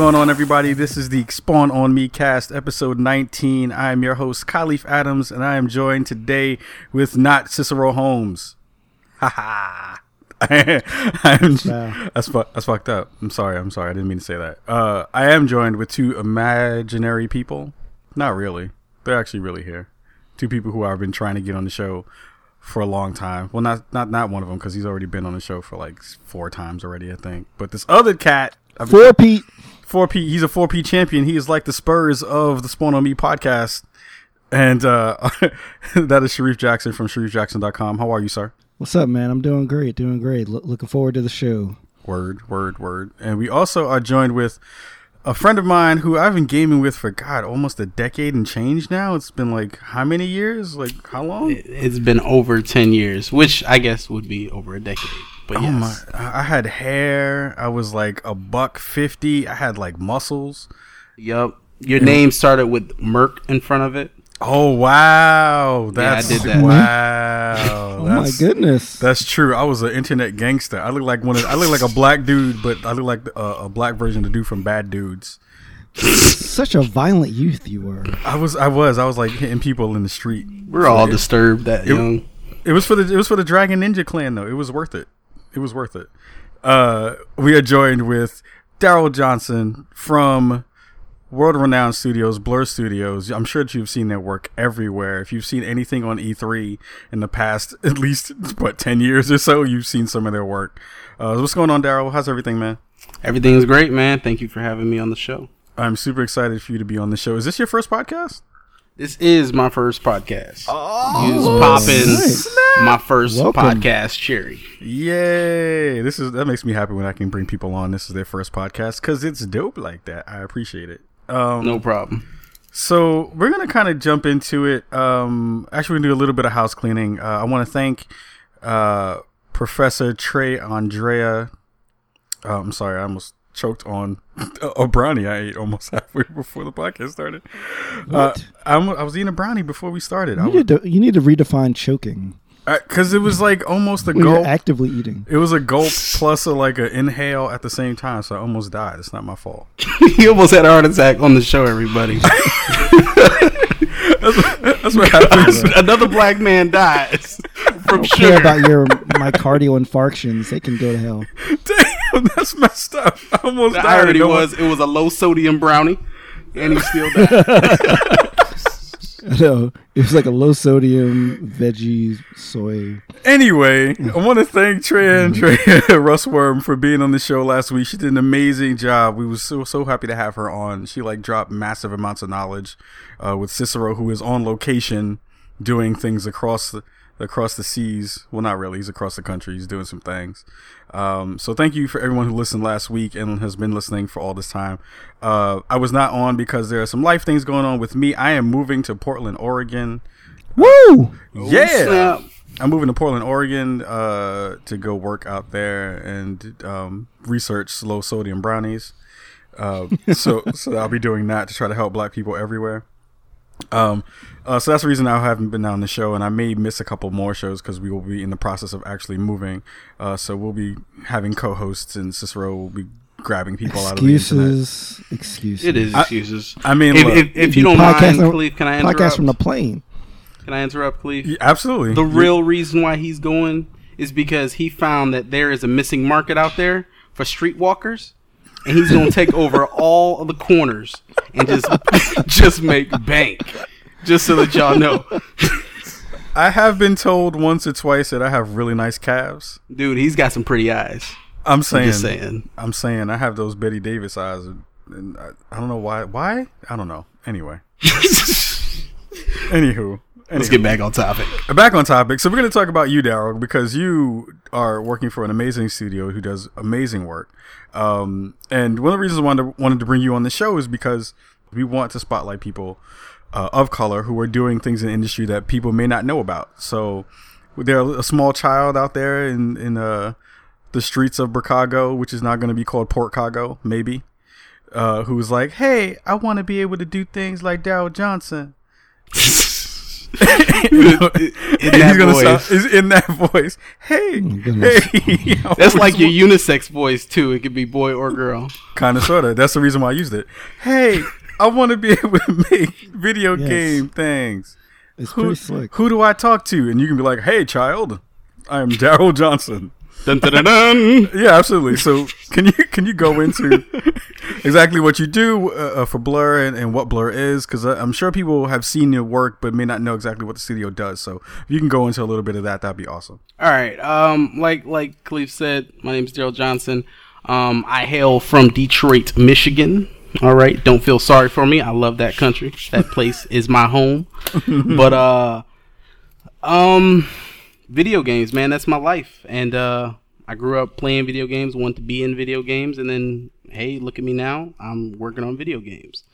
What's going on, everybody? This is the Spawn on Me cast, episode 19. I am your host, Kahlief Adams, and I am joined today with not Cicero Holmes. Ha ha. That's, fu- that's fucked up. I'm sorry. I'm sorry. I didn't mean to say that. Uh, I am joined with two imaginary people. Not really. They're actually really here. Two people who I've been trying to get on the show for a long time. Well, not not not one of them because he's already been on the show for like four times already, I think. But this other cat, I've been- Four Pete. Four P. He's a four P champion. He is like the Spurs of the Spawn on Me podcast. And uh, that is Shareef Jackson from ShareefJackson.com. How are you, sir? What's up, man? I'm doing great. Doing great. Lo- looking forward to the show. Word, word, word. And we also are joined with a friend of mine who I've been gaming with for God almost a decade and change now. It's been like how many years? Like how long? It's been over 10 years, which I guess would be over a decade. But Oh yes. my! I I had hair. I was like a buck fifty. I had like muscles. Yup. Your name started with Merc in front of it. Oh wow! I That's did that. wow. Oh my goodness. That's true. I was an internet gangster. I look like one. Of, I look like a black dude, but I look like a, a black version of the dude from Bad Dudes. Such a violent youth you were. I was. I was. I was like hitting people in the street. We're all it- disturbed that it- young. It was for the. It was for the Dragon Ninja Clan, though. It was worth it. It was worth it. Uh, we are joined with Daryl Johnson from world renowned studios, Blur Studios. I'm sure that you've seen their work everywhere. If you've seen anything on E3 in the past, at least what ten years or so, you've seen some of their work. Uh, what's going on, Daryl? How's everything, man? Everything is great, man. Thank you for having me on the show. I'm super excited for you to be on the show. Is this your first podcast? This is my first podcast. Oh, Use popping nice. my first Welcome. podcast cherry. Yay! This is that makes me happy when I can bring people on. This is their first podcast because it's dope like that. I appreciate it. Um, No problem. So we're gonna kind of jump into it. Um, actually, we're gonna do a little bit of house cleaning. Uh, I want to thank uh, Professor TreaAndrea. Uh, I'm sorry, I almost choked on a brownie I ate almost halfway before the podcast started. Uh, I'm, I was eating a brownie before we started. I You need, to, you need to redefine choking because it was like almost a when you're gulp. actively eating. It was a gulp plus a like an inhale at the same time, so I almost died. It's not my fault. he almost had a heart attack on the show, everybody. That's what happens. Another black man dies from don't care about your myocardial infarctions. They can go to hell. Damn, that's messed up. I almost The died. irony No one- was it was a low sodium brownie, and he still died. No, it was like a low sodium veggie soy. Anyway, I want to thank TreaAndrea Russworm for being on the show last week. She did an amazing job. We were so so happy to have her on. She like dropped massive amounts of knowledge uh, with Cicero, who is on location doing things across the across the seas. Well, not really. He's across the country. He's doing some things. Um, so thank you for everyone who listened last week and has been listening for all this time. Uh, I was not on because there are some life things going on with me. I am moving to Portland, Oregon. Woo! yeah. snap. I'm moving to Portland, Oregon, uh, to go work out there and um, research low sodium brownies. Uh, so, so I'll be doing that to try to help Black people everywhere. Um, uh, so that's the reason I haven't been on the show, and I may miss a couple more shows because we will be in the process of actually moving. Uh, so we'll be having co-hosts, and Cicero will be grabbing people out of the internet. Excuses. Excuses. It is excuses. I mean, if, look, if, if You you don't podcast mind, on- Kahlief, can I Podcast from the plane. Can I interrupt, Kahlief? yeah, absolutely. The real reason why he's going is because he found that there is a missing market out there for streetwalkers, and he's going to take over all of the corners and just just make bank. Just so that y'all know, I have been told once or twice that I have really nice calves. dude, he's got some pretty eyes. I'm I'm saying. I'm saying I have those Bette Davis eyes, and I, I don't know why. Why? I don't know. Anyway, anywho, Let's get back on topic. back on topic. So we're going to talk about you, Daryl, because you are working for an amazing studio who does amazing work. Um, and one of the reasons I wanted to, wanted to bring you on the show is because we want to spotlight people uh, of color who are doing things in the industry that people may not know about. So there's a small child out there in in uh, the streets of Chicago, which is not going to be called Port Chicago, maybe. Uh, who's like, hey, I want to be able to do things like Daryl Johnson. You know, In that he's gonna voice. sound is in that voice. Hey, oh, goodness. hey. That's like your unisex voice too. It could be boy or girl. kind of sorta. That's the reason why I used it. Hey, I want to be able to make video Yes. game things. It's Who, pretty slick. who do I talk to? And you can be like, "Hey, child, I am Daryl Johnson." Dun, dun, dun, dun. Yeah, absolutely. So, can you can you go into exactly what you do uh, uh, for Blur and, and what Blur is? Because I'm sure people have seen your work but may not know exactly what the studio does. So, if you can go into a little bit of that, that'd be awesome. All right. Um, like like Cleve said, my name is Daryl Johnson. Um, I hail from Detroit, Michigan. All right. Don't feel sorry for me. I love that country. That place is my home. but uh, um, video games, man, that's my life. And uh, I grew up playing video games, wanted to be in video games, and then hey, look at me now. I'm working on video games.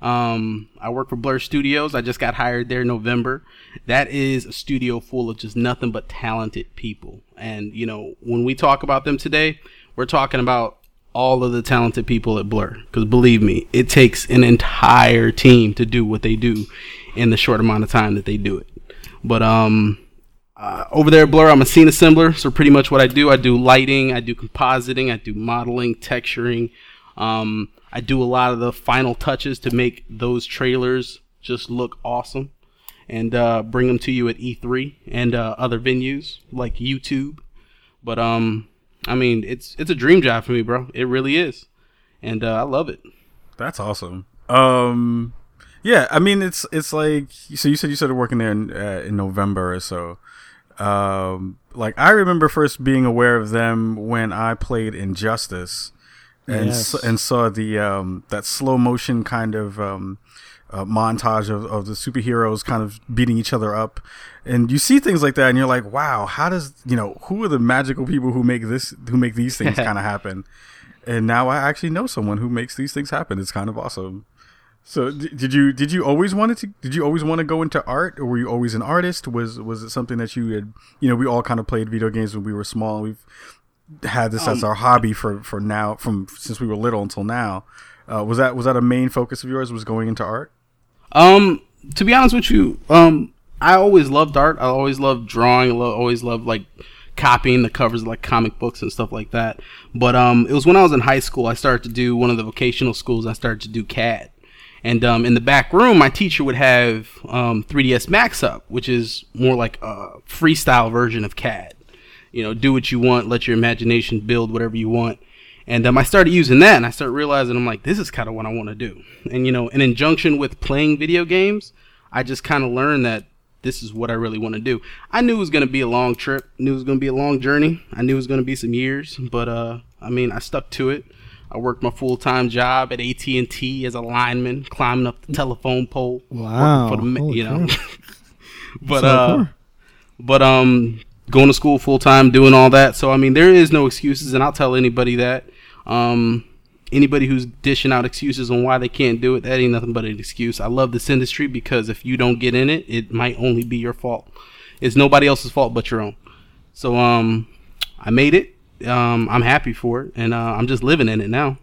Um, I work for Blur Studios. I just got hired there in November. That is a studio full of just nothing but talented people. And, you know, when we talk about them today, we're talking about all of the talented people at Blur. Because believe me, it takes an entire team to do what they do in the short amount of time that they do it. But, um, uh, over there at Blur, I'm a scene assembler. So pretty much what I do, I do lighting, I do compositing, I do modeling, texturing. Um, I do a lot of the final touches to make those trailers just look awesome, and uh, bring them to you at E3 and uh, other venues like YouTube. But um, I mean, it's it's a dream job for me, bro. It really is, and uh, I love it. That's awesome. Um, yeah, I mean, it's it's like so. You said you started working there in, uh, in November or so. Um, like I remember first being aware of them when I played Injustice, and Yes. s- and saw the um that slow motion kind of um uh, montage of, of the superheroes kind of beating each other up, and you see things like that, and you're like, wow, how does you know who are the magical people who make this who make these things kind of happen? And now I actually know someone who makes these things happen. It's kind of awesome. So did you did you always wanted to did you always want to go into art or were you always an artist? Was was it something that you had you know we all kind of played video games when we were small. We've had this as our hobby for for now from since we were little until now. Uh, was that was that a main focus of yours? Was going into art? Um, to be honest with you, um, I always loved art. I always loved drawing. I lo- always loved like copying the covers of like comic books and stuff like that. But um, it was when I was in high school I started to do one of the vocational schools. I started to do CAD, and um, in the back room, my teacher would have um, 3ds Max up, which is more like a freestyle version of CAD. You know, do what you want, let your imagination build whatever you want. And um, I started using that, and I started realizing I'm like, this is kind of what I want to do. And you know, in injunction with playing video games, I just kind of learned that this is what I really want to do. I knew it was going to be a long trip, knew it was going to be a long journey. I knew it was going to be some years, but uh, I mean, I stuck to it. I worked my full time job at AT and T as a lineman, climbing up the telephone pole. Wow. for the, Holy you know. but So uh, but um going to school full time doing all that. So i mean there is no excuses and i'll tell anybody that. Um anybody who's dishing out excuses on why they can't do it that ain't nothing but an excuse. I love this industry because if you don't get in it it might only be your fault. It's nobody else's fault but your own. So um i made it um i'm happy for it and uh, i'm just living in it now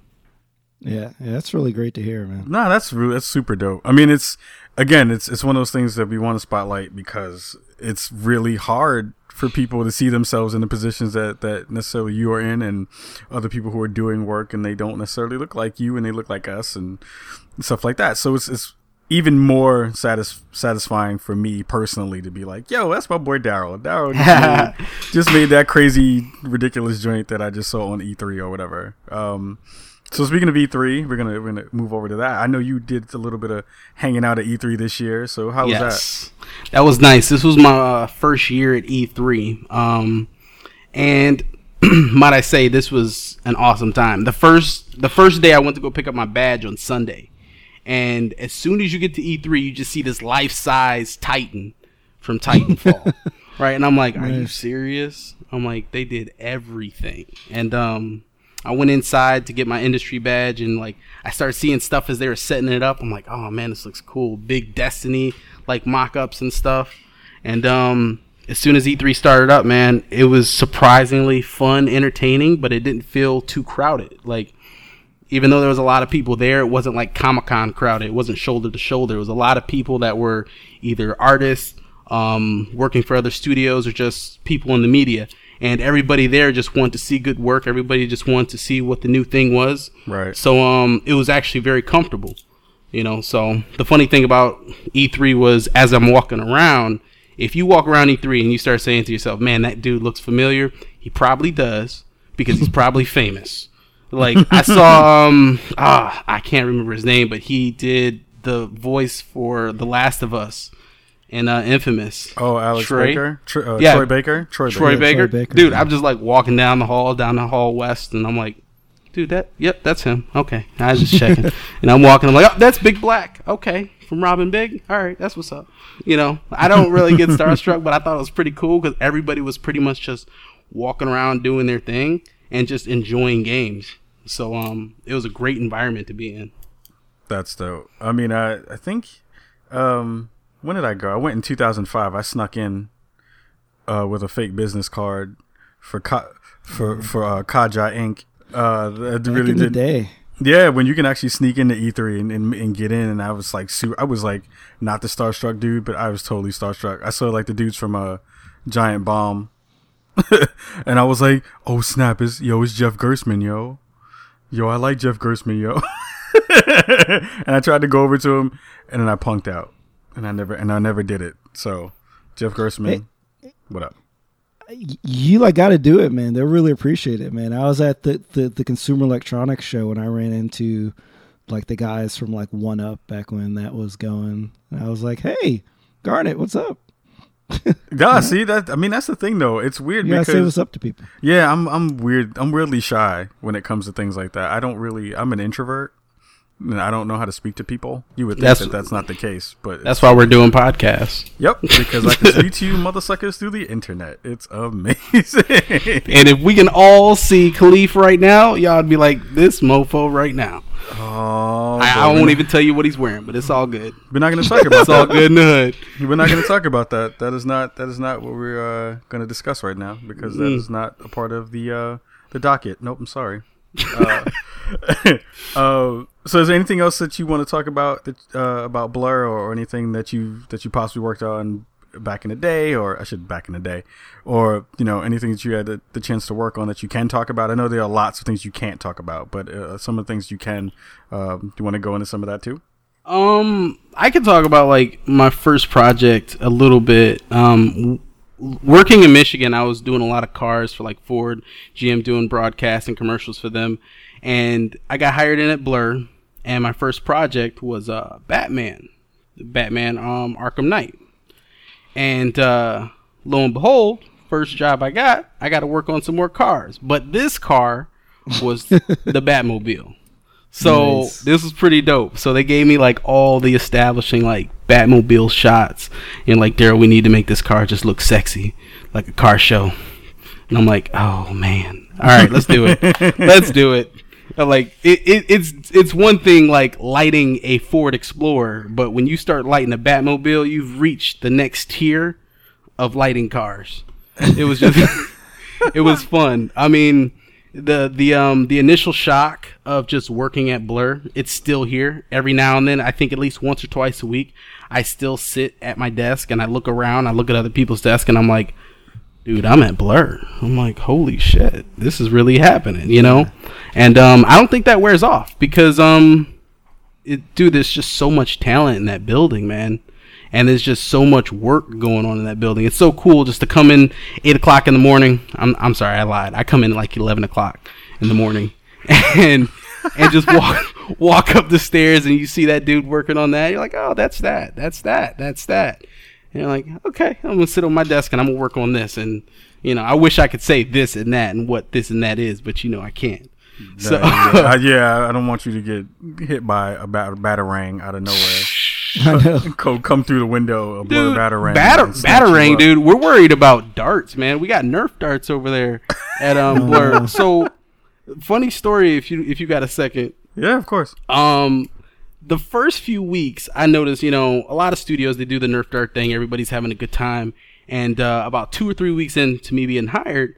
Yeah, yeah, that's really great to hear, man. No, that's that's super dope. I mean, it's again, it's it's one of those things that we want to spotlight because it's really hard for people to see themselves in the positions that that necessarily you are in, and other people who are doing work and they don't necessarily look like you and they look like us and stuff like that. So it's it's even more satis- satisfying for me personally to be like, yo, that's my boy Daryl. Daryl just made, just made that crazy, ridiculous joint that I just saw on E3 or whatever. Um, so speaking of E3, we're gonna we're gonna move over to that. I know you did a little bit of hanging out at E3 this year. So how was that? That was nice. This was my uh, first year at E3. Um, and might I say, this was an awesome time. The first the first day I went to go pick up my badge on Sunday, and as soon as you get to E3, you just see this life size Titan from Titanfall, right? And I'm like, are you serious? I'm like, they did everything, and um. I went inside to get my industry badge and like I started seeing stuff as they were setting it up. I'm like, oh man, this looks cool. Big Destiny like mock-ups and stuff. And um as soon as E3 started up, man, it was surprisingly fun, entertaining, but it didn't feel too crowded. Like even though there was a lot of people there, it wasn't like Comic Con crowded. It wasn't shoulder to shoulder. It was a lot of people that were either artists um, working for other studios, or just people in the media. And everybody there just wanted to see good work. Everybody just wanted to see what the new thing was. Right. So um, it was actually very comfortable. You know, so the funny thing about E3 was as I'm walking around, if you walk around E3 and you start saying to yourself, "Man, that dude looks familiar," he probably does because he's probably famous. Like I saw, um, ah, I can't remember his name, but he did the voice for The Last of Us and uh, Infamous. Oh, Alex Troy? Baker, Tr- uh, Yeah. Troy Baker, Troy, Troy Baker. Baker. Troy Baker, dude. yeah. I'm just like walking down the hall, down the hall west, and I'm like, dude, that, yep, that's him. Okay, I was just checking, and I'm walking. I'm like, oh, that's Big Black. Okay, from Rob & Big. All right, that's what's up. You know, I don't really get starstruck, but I thought it was pretty cool because everybody was pretty much just walking around doing their thing and just enjoying games. So um, it was a great environment to be in. That's dope. I mean, I I think um when did I go? I went in 2005. I snuck in uh with a fake business card for Ka- for for uh, Kaja Inc. Uh, that Back really in the did. day. Yeah, when you can actually sneak into E3 and, and, and get in, and I was like, super, I was like, not the starstruck dude, but I was totally starstruck. I saw like the dudes from uh, Giant Bomb, and I was like, oh snap, is yo, it's Jeff Gerstmann, yo, yo, I like Jeff Gerstmann, yo, and I tried to go over to him, and then I punked out, and I never, and I never did it. So, Jeff Gerstmann, what up? You like got to do it, man. They'll really appreciate it, man. I was at the, the the Consumer Electronics show and I ran into like the guys from like One Up back when that was going. And I was like, "Hey, Garnett, what's up? Yeah, see that? I mean, that's the thing though. It's weird You gotta say because what's up to people." Yeah, I'm I'm weird. I'm weirdly shy when it comes to things like that. I don't really. I'm an introvert. And I don't know how to speak to people. You would think That's- that that's not the case, but That's why we're doing podcasts. yep, because I can speak to you motherfuckers through the internet. It's amazing. And if we can all see Kahlief right now, y'all'd be like, this mofo right now. Oh, I, I won't even tell you what he's wearing, but it's all good. We're not going to talk about It's all that. good in the hood. We're not going to talk about that. That is not. That is not what we're uh, going to discuss right now because that Mm. is not a part of the uh, the docket. Nope. I'm sorry. Uh, uh, so, is there anything else that you want to talk about that, uh, about Blur or, or anything that you that you possibly worked on back in the day, or I should back in the day, or you know anything that you had the, the chance to work on that you can talk about? I know there are lots of things you can't talk about, but uh, some of the things you can. Um, do you want to go into some of that too? Um, I could talk about like my first project a little bit. Um, working in Michigan, I was doing a lot of cars for like Ford, GM, doing broadcast and commercials for them, and I got hired in at Blur. And my first project was uh Batman, Batman um Arkham Knight, and uh, lo and behold, first job I got, I got to work on some more cars. But this car was the Batmobile. So Nice. this was pretty dope. So they gave me like all the establishing like Batmobile shots, and like Daryl, we need to make this car just look sexy, like a car show. And I'm like, oh man, all right, let's do it. let's do it. I'm Like it, it, it's it's one thing like lighting a Ford Explorer, but when you start lighting a Batmobile, you've reached the next tier of lighting cars. It was just it was fun. I mean, the the um the initial shock of just working at Blur, it's still here. Every now and then, I think at least once or twice a week, I still sit at my desk and I look around, I look at other people's desk and I'm like, dude, I'm at Blur. I'm like, holy shit, this is really happening, you know? And um I don't think that wears off because um it, dude, there's just so much talent in that building, man. And there's just so much work going on in that building. It's so cool just to come in eight o'clock in the morning. I'm I'm sorry, I lied. I come in like eleven o'clock in the morning, and and just walk walk up the stairs and you see that dude working on that. You're like, oh, that's that, that's that, that's that. And you're like, okay, I'm gonna sit on my desk and I'm gonna work on this. And you know, I wish I could say this and that and what this and that is, but you know, I can't. So yeah, I, yeah, I don't want you to get hit by a bat- batarang out of nowhere. I know. Come, through the window, a dude, batarang. batter, batarang, dude. We're worried about darts, man. We got Nerf darts over there at um Blur. So, funny story. If you if you got a second, Yeah, of course. um, the first few weeks, I noticed, you know, a lot of studios they do the Nerf dart thing. Everybody's having a good time, and uh, about two or three weeks into me being hired,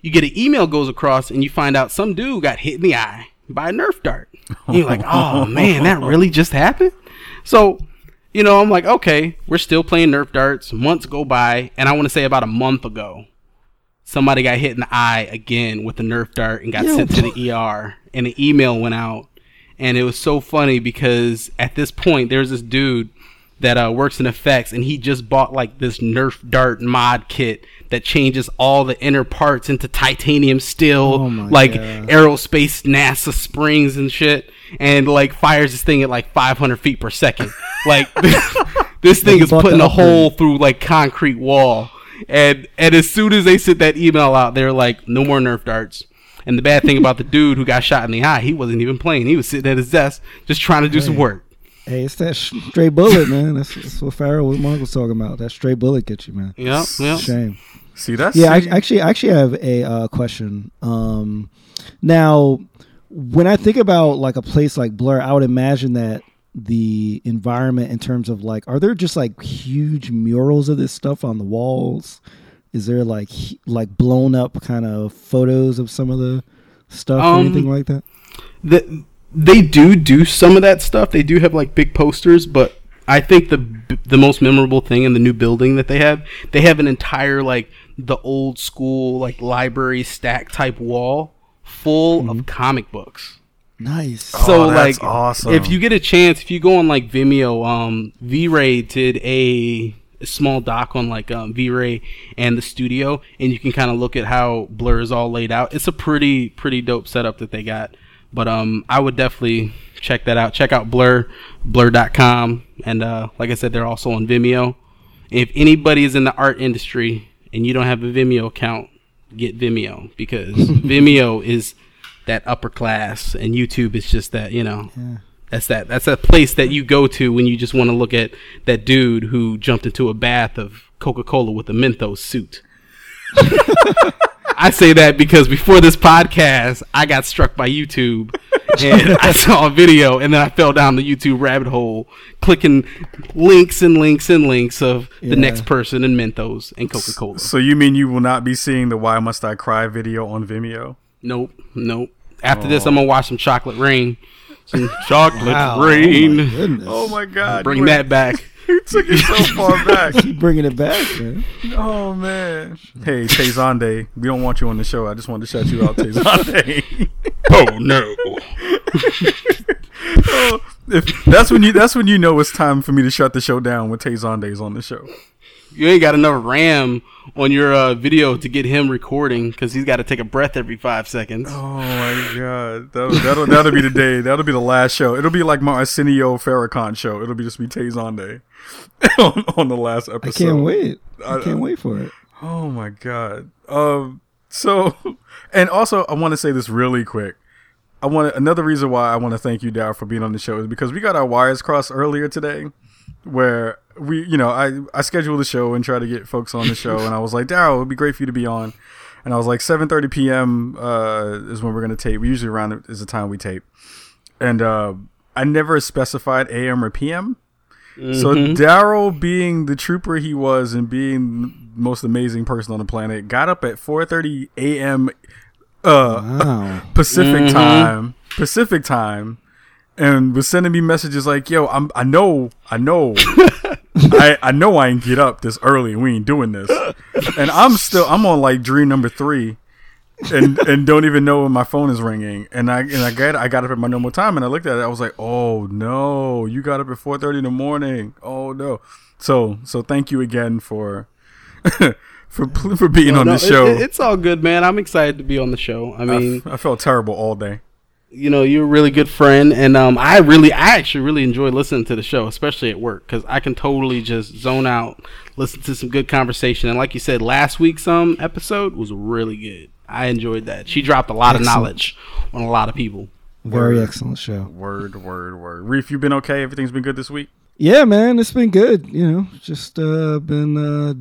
you get an email goes across, and you find out some dude got hit in the eye by a Nerf dart. And you're like, oh man, that really just happened. So you know, I'm like, okay, we're still playing Nerf darts. Months go by, and I want to say about a month ago, somebody got hit in the eye again with a Nerf dart and got Yo. sent to the ER, and an email went out, and it was so funny because at this point, there's this dude that uh, works in effects, and he just bought like this Nerf dart mod kit that changes all the inner parts into titanium steel, Oh like God. aerospace NASA springs and shit, and like fires this thing at like 500 feet per second. Like this thing is putting a hole through like concrete wall, and and as soon as they sent that email out, they're like, no more Nerf darts. And the bad thing about the dude who got shot in the eye, he wasn't even playing. He was sitting at his desk just trying to do some work. Hey, it's that stray bullet, man. That's, that's what Farrell was Mark was talking about. That stray bullet gets you, man. Yep, yep. Shame. See that's Yeah, I, actually, I actually have a uh, question. Um, now, when I think about like a place like Blur, I would imagine that the environment in terms of like, are there just like huge murals of this stuff on the walls? Is there like like blown up kind of photos of some of the stuff or Um, anything like that? the, they do do some of that stuff. They do have like big posters, but I think the the most memorable thing in the new building that they have, they have an entire like the old school like library stack type wall full of comic books. Nice. So Oh, that's like, awesome. if you get a chance, if you go on like Vimeo, um, V-Ray did a, a small doc on like um, V-Ray and the studio, and you can kind of look at how Blur is all laid out. It's a pretty pretty dope setup that they got. But um, I would definitely check that out. Check out Blur, Blur.com, and uh, like I said, they're also on Vimeo. If anybody is in the art industry and you don't have a Vimeo account, get Vimeo because Vimeo is that upper class, and YouTube is just that you know. That's that. That's a place that you go to when you just want to look at that dude who jumped into a bath of Coca Cola with a Mentos suit. I say that because before this podcast, I got struck by YouTube and I saw a video and then I fell down the YouTube rabbit hole clicking links and links and links of the next person and Mentos and Coca Cola. so you mean you will not be seeing the Why Must I Cry video on Vimeo? Nope, nope. After this, oh. I'm gonna watch some Chocolate Rain. Some Chocolate Wow. Oh Rain. my. Oh my god. Bring you that back. You took it so far back. Keep bringing it back, man. Oh man. Hey, Tay Zonday, we don't want you on the show. I just wanted to shout you out, Tay Zonday. Oh no. Oh, if that's when you that's when you know it's time for me to shut the show down when Tay Zonday is on the show. You ain't got enough RAM on your uh, video to get him recording because he's got to take a breath every five seconds. Oh my god. That'll, that'll that'll be the day. That'll be the last show. It'll be like my Arsenio Farrakhan show. It'll be just me Tay Zonday on, on the last episode. I can't wait. I- I can't wait for it. Oh my god. Um. So, and also, I want to say this really quick. I want another reason why I want to thank you, Dow, for being on the show is because we got our wires crossed earlier today, where we, you know, I I scheduled the show and try to get folks on the show, and I was like, Dow, it'd be great for you to be on, and I was like, 7:30 p.m. Uh, is when we're gonna tape. We usually around is the time we tape, and uh, I never specified AM or PM. So Daryl, being the trooper he was and being the most amazing person on the planet, got up at 4:30 a.m. uh, Wow. Pacific time, Pacific time, and was sending me messages like, "Yo, I'm, I know, I know, I, I know, I ain't get up this early. We ain't doing this." And I'm still, I'm on like dream number three, and and don't even know when my phone is ringing. And I and I got I got up at my normal time, and I looked at it. I was like, "Oh no, you got up at 4:30 in the morning. Oh no." So so thank you again for. For, for being on No, the show, it- it's all good, man. I'm excited to be on the show. I I, mean, f- I felt terrible all day. You know, you're a really good friend, and um, I really, I actually really enjoy listening to the show, especially at work, because I can totally just zone out, listen to some good conversation, and like you said, last week's um episode was really good. I enjoyed that. She dropped a lot Excellent. of knowledge on a lot of people. Very Word. excellent show. Word, word, word. Reef, you been okay? Everything's been good this week? Yeah, man, it's been good. You know, just uh, been uh,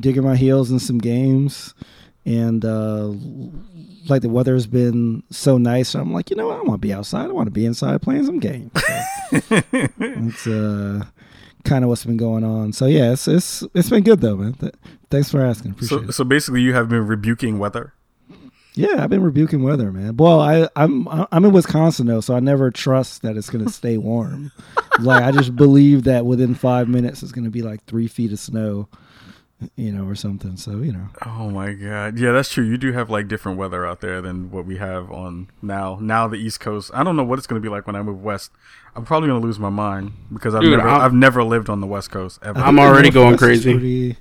digging my heels in some games, and uh, like the weather's been so nice. I'm like, you know, what? I want to be outside. I want to be inside playing some games. So it's uh, kind of what's been going on. So yeah, it's it's it's been good though, man. Th- thanks for asking. Appreciate So, it. so basically, you have been rebuking weather. Yeah, I've been rebuking weather, man. Well, I, I'm I'm in Wisconsin though, so I never trust that it's gonna stay warm. like I just believe that within five minutes it's gonna be like three feet of snow, you know, or something. So you know. Oh my god. Yeah, that's true. You do have like different weather out there than what we have on now. Now the East Coast. I don't know what it's going to be like when I move west. I'm probably going to lose my mind because I've Dude, never I'm- I've never lived on the West Coast ever. I'm already going Northwest crazy. pretty-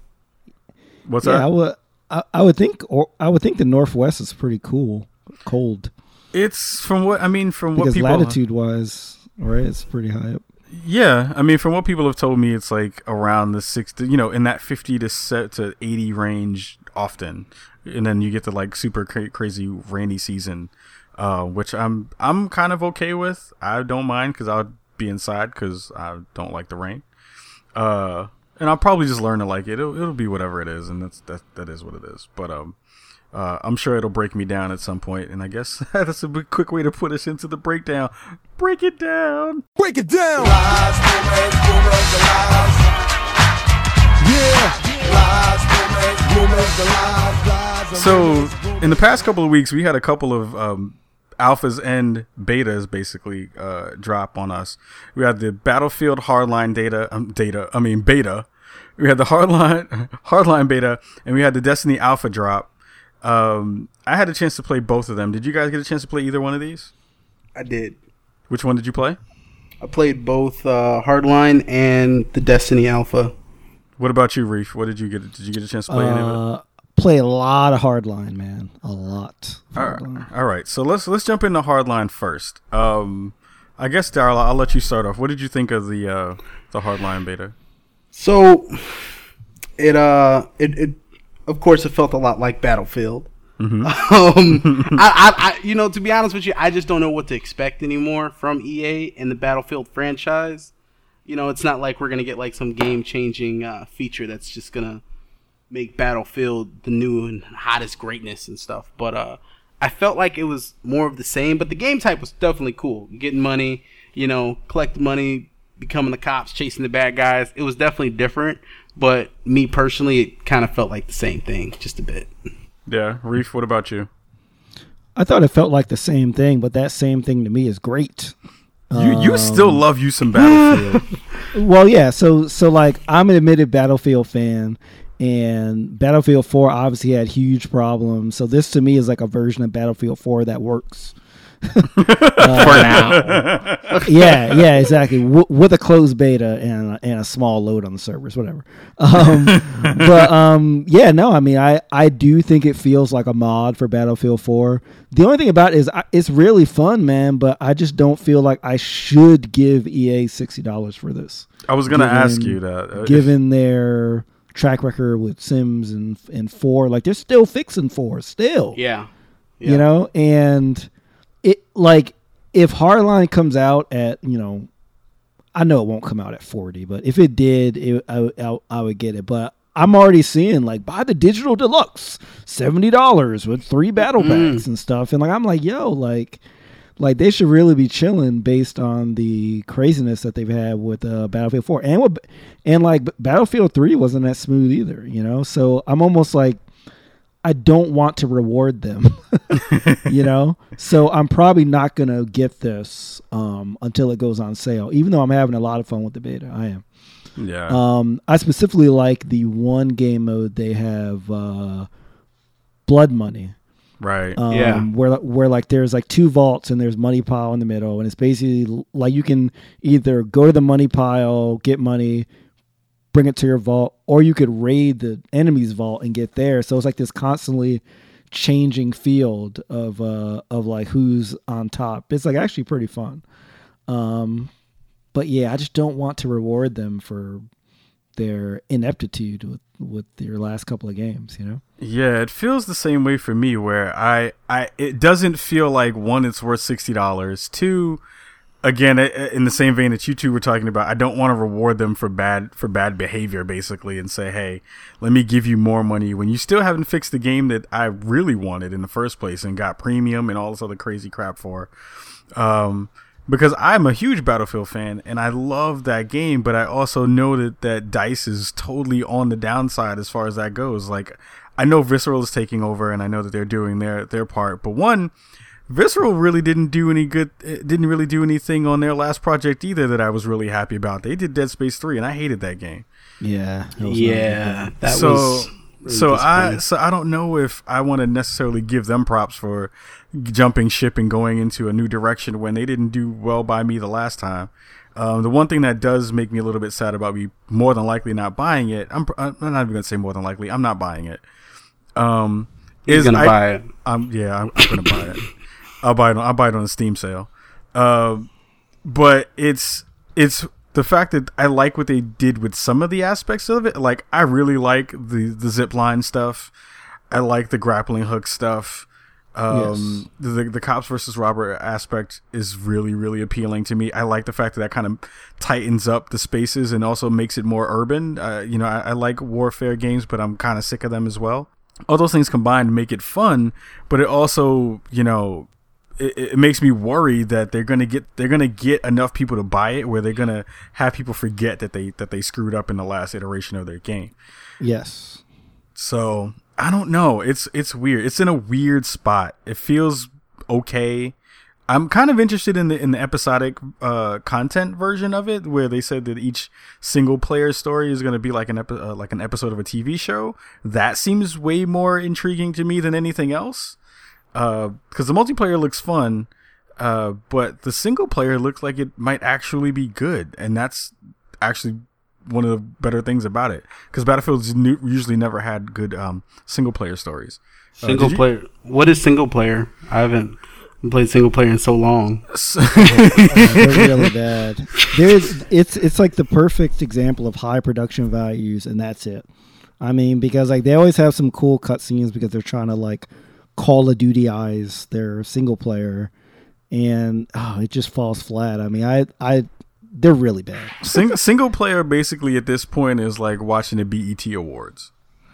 What's yeah, I would I, I would think or I would think the Northwest is pretty cool, cold It's from what I mean from what because people latitude wise, right? It's pretty high up. Yeah, I mean, from what people have told me, it's like around the sixty, you know, in that fifty to set to eighty range often, and then you get the like super cra- crazy rainy season, uh, which I'm I'm kind of okay with. I don't mind because I'll be inside because I don't like the rain, uh, and I'll probably just learn to like it. It'll, it'll be whatever it is, and that's that that is what it is. But um. Uh, I'm sure it'll break me down at some point, and I guess that's a quick way to put us into the breakdown. Break it down. Break it down. Lies, rumors, rumors, the lies. Yeah. Lies, rumors, rumors, the lies, lies, So, rumors, rumors. in the past couple of weeks, we had a couple of um, alphas and betas basically uh, drop on us. We had the Battlefield Hardline data, um, data. I mean beta. We had the Hardline Hardline beta, and we had the Destiny Alpha drop. Um, I had a chance to play both of them. Did you guys get a chance to play either one of these? I did. Which one did you play? I played both uh, Hardline and the Destiny Alpha. What about you, Reef? What did you get? Did you get a chance to play any of it? Uh, play a lot of hardline, man. A lot. All right. Hardline. All right. So let's let's jump into hardline first. Um, I guess Darla, I'll let you start off. What did you think of the uh, the hardline beta? So it uh it, it of course it felt a lot like Battlefield. Um, I, I, I you know to be honest with you, I just don't know what to expect anymore from EA and the Battlefield franchise. You know, it's not like we're gonna get like some game changing uh, feature that's just gonna make Battlefield the new and hottest greatness and stuff. But uh, I felt like it was more of the same. But the game type was definitely cool. Getting money, you know, collect money, becoming the cops, chasing the bad guys. It was definitely different. But me personally, it kind of felt like the same thing, just a bit. Yeah, Reef. What about you? I thought it felt like the same thing, but that same thing to me is great. You you um, still love you some Battlefield. Well, yeah. So, so like, I'm an admitted Battlefield fan, and Battlefield 4 obviously had huge problems. So this to me is like a version of Battlefield 4 that works. For now. yeah, yeah, exactly. W- with a closed beta and a, and a small load on the servers, whatever. Um, but um, yeah, no, I mean, I I do think it feels like a mod for Battlefield 4. The only thing about it is I, it's really fun, man. But I just don't feel like I should give EA sixty dollars for this, I was gonna Given- ask you that. Uh, given their track record with Sims and and four. Like they're still fixing four, still Yeah. you know and it like if hardline comes out at you know i know it won't come out at 40 but if it did it, I, I, I would get it. But i'm already seeing like buy the digital deluxe $70 with three battle packs and stuff. And like i'm like yo like like they should really be chilling based on the craziness that they've had with uh, Battlefield 4 and with, and like Battlefield 3 wasn't that smooth either, you know. So I'm almost like I don't want to reward them, you know. So I'm probably not gonna get this um, until it goes on sale. Even though I'm having a lot of fun with the beta, I am. yeah. Um, I specifically like the one game mode they have, uh, Blood Money. right. Um, Yeah. Where where like there's like two vaults and there's money pile in the middle, and it's basically like you can either go to the money pile, get money, bring it to your vault, or you could raid the enemy's vault and get there. So it's like this constantly changing field of uh of like who's on top. It's like actually pretty fun. Um, but yeah, I just don't want to reward them for their ineptitude with with their last couple of games. You know. Yeah, it feels the same way for me where I I it doesn't feel like one it's worth $60. Two again in the same vein that you two were talking about, I don't want to reward them for bad for bad behavior basically and say, "Hey, let me give you more money when you still haven't fixed the game that I really wanted in the first place and got premium and all this other crazy crap for." um, because I'm a huge Battlefield fan and I love that game, but I also know that that Dice is totally on the downside as far as that goes. Like, I know Visceral is taking over, and I know that they're doing their their part. But one, Visceral really didn't do any good. eh, Didn't really do anything on their last project either that I was really happy about. They did Dead Space three, and I hated that game. Yeah. it was Yeah, that so was. really so I so I don't know if I want to necessarily give them props for jumping ship and going into a new direction when they didn't do well by me the last time. Um, the one thing that does make me a little bit sad about me more than likely not buying it. I'm I'm not even gonna say more than likely. I'm not buying it. Um, He's is gonna I, buy it. um, yeah, I'm, I'm gonna buy it. I'll buy it. On, I'll buy it on a Steam sale. Um, but it's it's the fact that I like what they did with some of the aspects of it. Like I really like the the zip line stuff. I like the grappling hook stuff. Um, the the cops versus robber aspect is really really appealing to me. I like the fact that that kind of tightens up the spaces and also makes it more urban. Uh, you know, I, I like warfare games, but I'm kind of sick of them as well. All those things combined make it fun, but it also, you know, it, it makes me worry that they're gonna get they're gonna get enough people to buy it where they're gonna have people forget that they that they screwed up in the last iteration of their game. Yes. So I don't know. It's it's weird. It's in a weird spot. It feels okay. I'm kind of interested in the in the episodic uh, content version of it, where they said that each single player story is going to be like an epi- uh, like an episode of a TV show. That seems way more intriguing to me than anything else. Because the multiplayer looks fun, uh, but the single player looks like it might actually be good, and that's actually one of the better things about it. Because Battlefield's nu- usually never had good um, single player stories. Uh, Single you- player. What is single player? I haven't played single player in so long. they're really bad. There's it's it's like the perfect example of high production values, and that's it. I mean, because like they always have some cool cutscenes because they're trying to like Call of Duty eyes their single player, and oh, it just falls flat. I mean, I I they're really bad. Sing- single player basically at this point is like watching the BET Awards.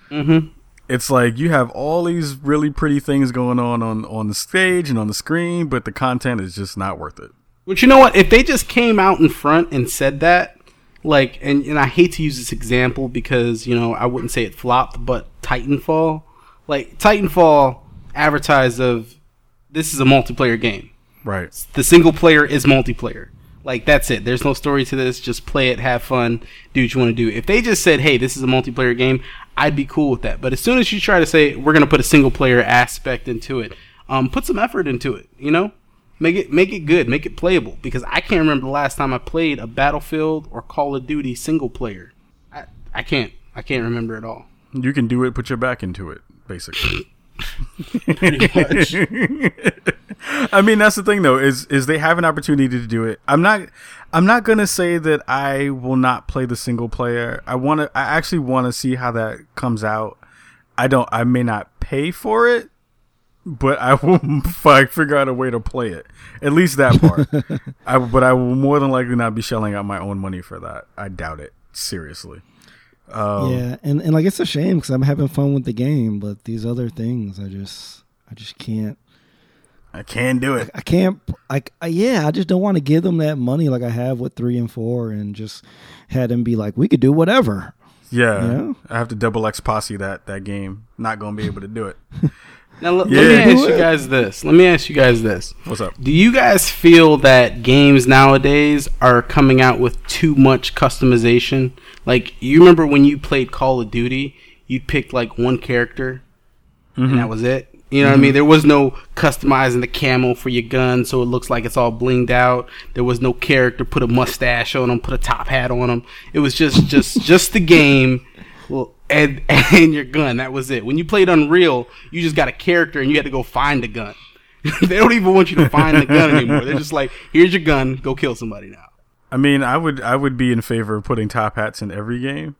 Mm-hmm. It's like you have all these really pretty things going on on on the stage and on the screen, but the content is just not worth it. But you know what? If they just came out in front and said that, like, and, and I hate to use this example because, you know, I wouldn't say it flopped, but Titanfall, like, Titanfall advertised of this is a multiplayer game. Right. The single player is multiplayer. Like, that's it. There's no story to this. Just play it, have fun, do what you want to do. If they just said, hey, this is a multiplayer game, I'd be cool with that. But as soon as you try to say, we're going to put a single player aspect into it, um, put some effort into it, you know? Make it make it good, make it playable. Because I can't remember the last time I played a Battlefield or Call of Duty single player. I, I can't. I can't remember at all. You can do it, put your back into it, basically. Pretty much. I mean, that's the thing though is is they have an opportunity to do it. I'm not I'm not gonna say that I will not play the single player. I want to. I actually want to see how that comes out. I don't. I may not pay for it, but I will fi- figure out a way to play it. At least that part. I, but I will more than likely not be shelling out my own money for that. I doubt it. Seriously. Um, yeah, and and like it's a shame because I'm having fun with the game, but these other things, I just I just can't. I can't do it. I can't like yeah, I just don't want to give them that money like I have with three and four, and just had them be like, we could do whatever. Yeah, Yeah. I have to double X posse that that game. Not gonna be able to do it. Now let, Yeah. let me ask you guys this. Let me ask you guys this. What's up? Do you guys feel that games nowadays are coming out with too much customization? Like, you remember when you played Call of Duty, you picked like one character, and that mm-hmm. was it. You know what I mm-hmm. mean? There was no customizing the camo for your gun so it looks like it's all blinged out. There was no character put a mustache on them, put a top hat on them. It was just just just the game. Well, and and your gun. That was it. When you played Unreal, you just got a character and you had to go find the gun. they don't even want you to find the gun anymore. They're just like, here's your gun, go kill somebody now. I mean, I would I would be in favor of putting top hats in every game.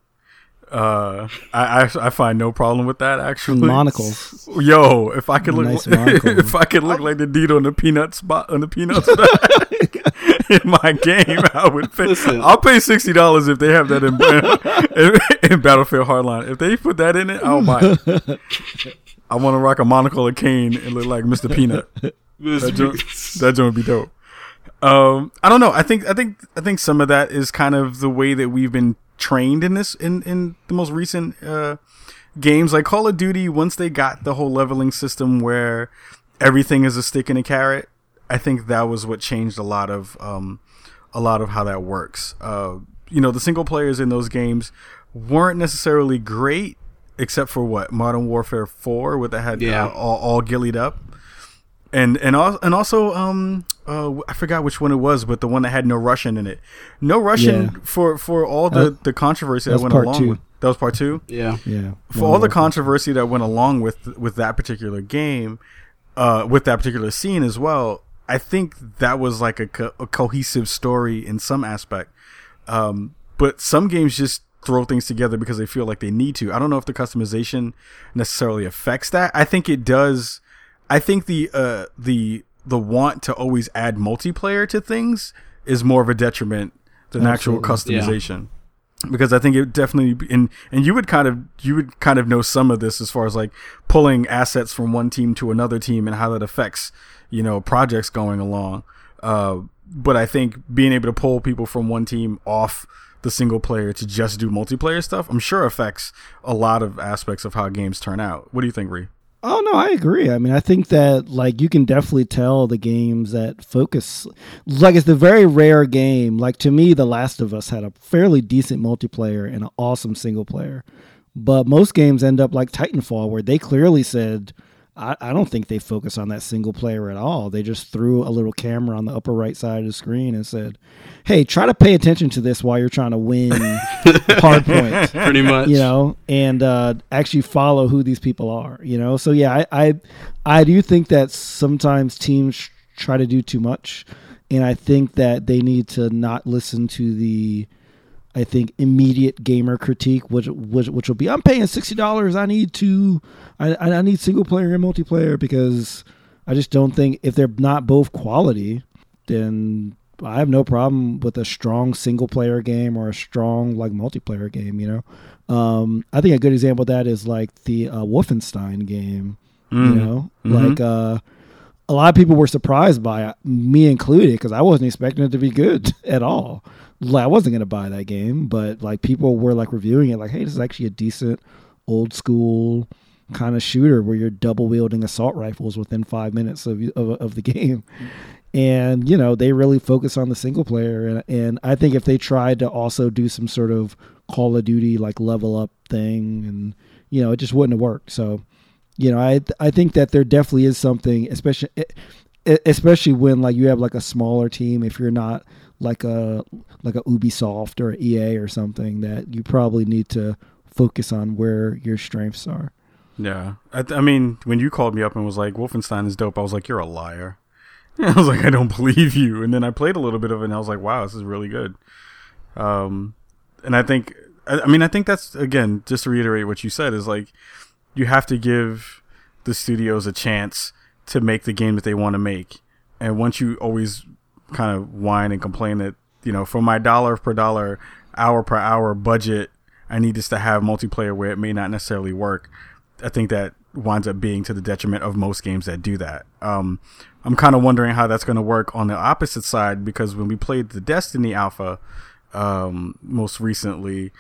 Uh, I, I I find no problem with that actually. Monocles. Yo, if I could look, Nice monocle. if I could look like the dude on the peanut spot on the peanuts bag in my game, I would pay. Listen. I'll pay sixty dollars if they have that in, in, Battlefield Hardline. If they put that in it, I'll buy it. I want to rock a monocle, a cane, and look like Mr. Peanut. That joint, that joint would be dope. Um, I don't know. I think I think I think some of that is kind of the way that we've been trained in this in in the most recent uh, games like Call of Duty, once they got the whole leveling system where everything is a stick and a carrot, I think that was what changed a lot of um, a lot of how that works. Uh, you know, the single players in those games weren't necessarily great, except for what Modern Warfare Four, where they had Yeah. uh, all, all gillied up, and and also and also um uh I forgot which one it was, but the one that had no Russian in it. No Russian Yeah. for for all the Uh, the controversy that that, went part along two. with. That was part two Yeah. Yeah. for all the controversy that went along with with that particular game, uh, with that particular scene as well. I think that was like a, co- a cohesive story in some aspect. Um, but some games just throw things together because they feel like they need to. I don't know if the customization necessarily affects that. I think it does. I think the uh, the the want to always add multiplayer to things is more of a detriment than actual Absolutely. Yeah. customization because I think it definitely and and you would kind of you would kind of know some of this as far as like pulling assets from one team to another team and how that affects you know projects going along. Uh, but I think being able to pull people from one team off the single player to just do multiplayer stuff, I'm sure affects a lot of aspects of how games turn out. What do you think, Ree? Oh no, I agree. I mean, I think that like you can definitely tell the games that focus like it's the very rare game. Like to me, The Last of Us had a fairly decent multiplayer and an awesome single player. But most games end up like Titanfall where they clearly said I, I don't think they focus on that single player at all. They just threw a little camera on the upper right side of the screen and said, Hey, try to pay attention to this while you're trying to win hard points Pretty much. you know, and uh, actually follow who these people are, you know. So yeah, I I, I do think that sometimes teams try to do too much, and I think that they need to not listen to the, I think immediate gamer critique, which which which will be I'm paying sixty dollars. I need to, I I need single player and multiplayer because I just don't think if they're not both quality, then I have no problem with a strong single player game or a strong like multiplayer game. You know, um, I think a good example of that is like the uh, Wolfenstein game. You Mm. know, Mhm. like uh, a lot of people were surprised by it, me included, because I wasn't expecting it to be good at all. I wasn't gonna buy that game, but like people were like reviewing it, like, "Hey, this is actually a decent old school." kind of shooter where you're double wielding assault rifles within five minutes of, of, of the game and you know they really focus on the single player and, and i think if they tried to also do some sort of call of duty like level up thing and you know it just wouldn't have worked so you know i i think that there definitely is something especially especially when like you have like a smaller team if you're not like a like a ubisoft or ea or something that you probably need to focus on where your strengths are Yeah, I, th- I mean, when you called me up and was like, "Wolfenstein is dope," I was like, "You're a liar." I was like, "I don't believe you." And then I played a little bit of it, and I was like, "Wow, this is really good." Um, and I think, I, I mean, I think that's again, just to reiterate what you said, is like, you have to give the studios a chance to make the game that they want to make, and once you always kind of whine and complain that you know, for my dollar per dollar, hour per hour budget, I need this to have multiplayer where it may not necessarily work. I think that winds up being to the detriment of most games that do that. Um, I'm kind of wondering how that's going to work on the opposite side because when we played the Destiny Alpha um, most recently,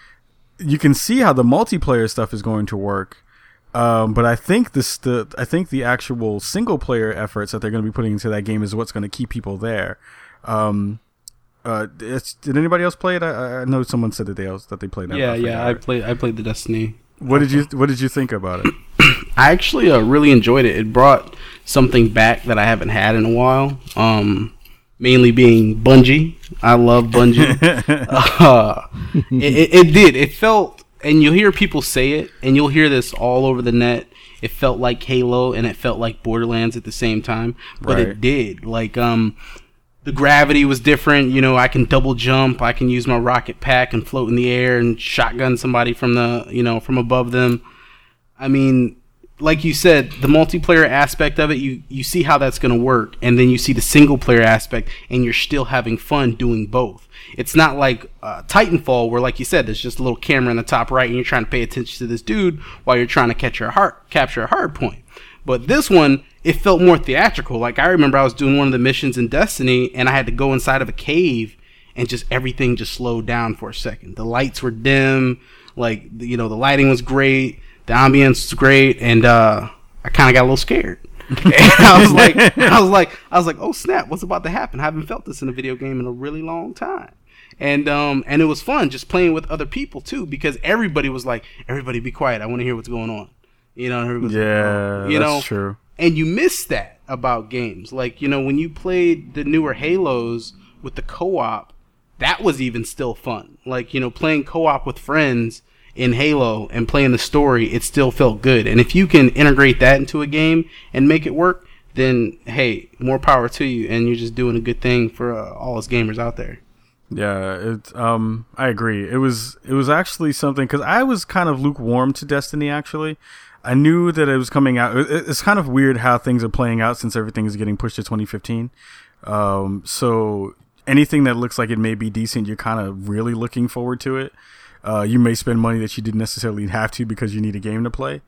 you can see how the multiplayer stuff is going to work. Um, but I think this the I think the actual single player efforts that they're going to be putting into that game is what's going to keep people there. Um, uh, did anybody else play it? I, I know someone said that they else that they played that. Yeah, yeah. I played. I played the Destiny. What did you What did you think about it? I actually uh, really enjoyed it. It brought something back that I haven't had in a while. Um, mainly being Bungie. I love Bungie. uh, it, it, it did. It felt, and you'll hear people say it, and you'll hear this all over the net. It felt like Halo, and it felt like Borderlands at the same time. But Right. it did. Like, um, the gravity was different. You know, I can double jump. I can use my rocket pack and float in the air and shotgun somebody from the, you know, from above them. I mean, like you said, the multiplayer aspect of it, you you see how that's going to work, and then you see the single player aspect, and you're still having fun doing both. It's not like uh, Titanfall, where, like you said, there's just a little camera in the top right, and you're trying to pay attention to this dude while you're trying to catch your heart, capture a hard point. But this one, it felt more theatrical. Like I remember, I was doing one of the missions in Destiny, and I had to go inside of a cave, and just everything just slowed down for a second. The lights were dim, like you know, the lighting was great. The ambience was great, and uh, I kind of got a little scared. and I was like, I was like, I was like, oh snap, what's about to happen? I haven't felt this in a video game in a really long time. And um and it was fun just playing with other people too because everybody was like, everybody be quiet, I want to hear what's going on. You know, everybody was like, Yeah, "Oh," you that's know, true. And you miss that about games. Like you know, when you played the newer Halos with the co-op, that was even still fun. Like you know, playing co-op with friends in Halo and playing the story, it still felt good. And if you can integrate that into a game and make it work, then hey, more power to you. And you're just doing a good thing for uh, all us gamers out there. Yeah, it. Um, I agree. It was. It was actually something because I was kind of lukewarm to Destiny. Actually, I knew that it was coming out. It's kind of weird how things are playing out since everything is getting pushed to 2015. Um, so anything that looks like it may be decent, you're kind of really looking forward to it. Uh, you may spend money that you didn't necessarily have to because you need a game to play.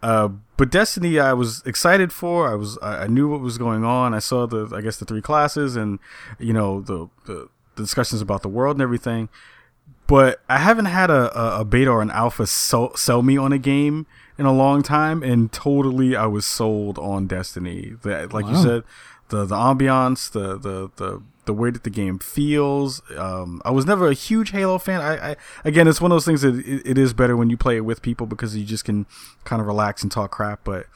Uh, but Destiny, I was excited for. I was, I knew what was going on. I saw the, I guess, the three classes, and you know the the, the discussions about the world and everything. But I haven't had a, a, a beta or an alpha sell, sell me on a game in a long time, and totally, I was sold on Destiny. That, like you said, the the ambiance, the the the the way that the game feels. Um, I was never a huge Halo fan. I, I again, it's one of those things that it, it is better when you play it with people because you just can kind of relax and talk crap. But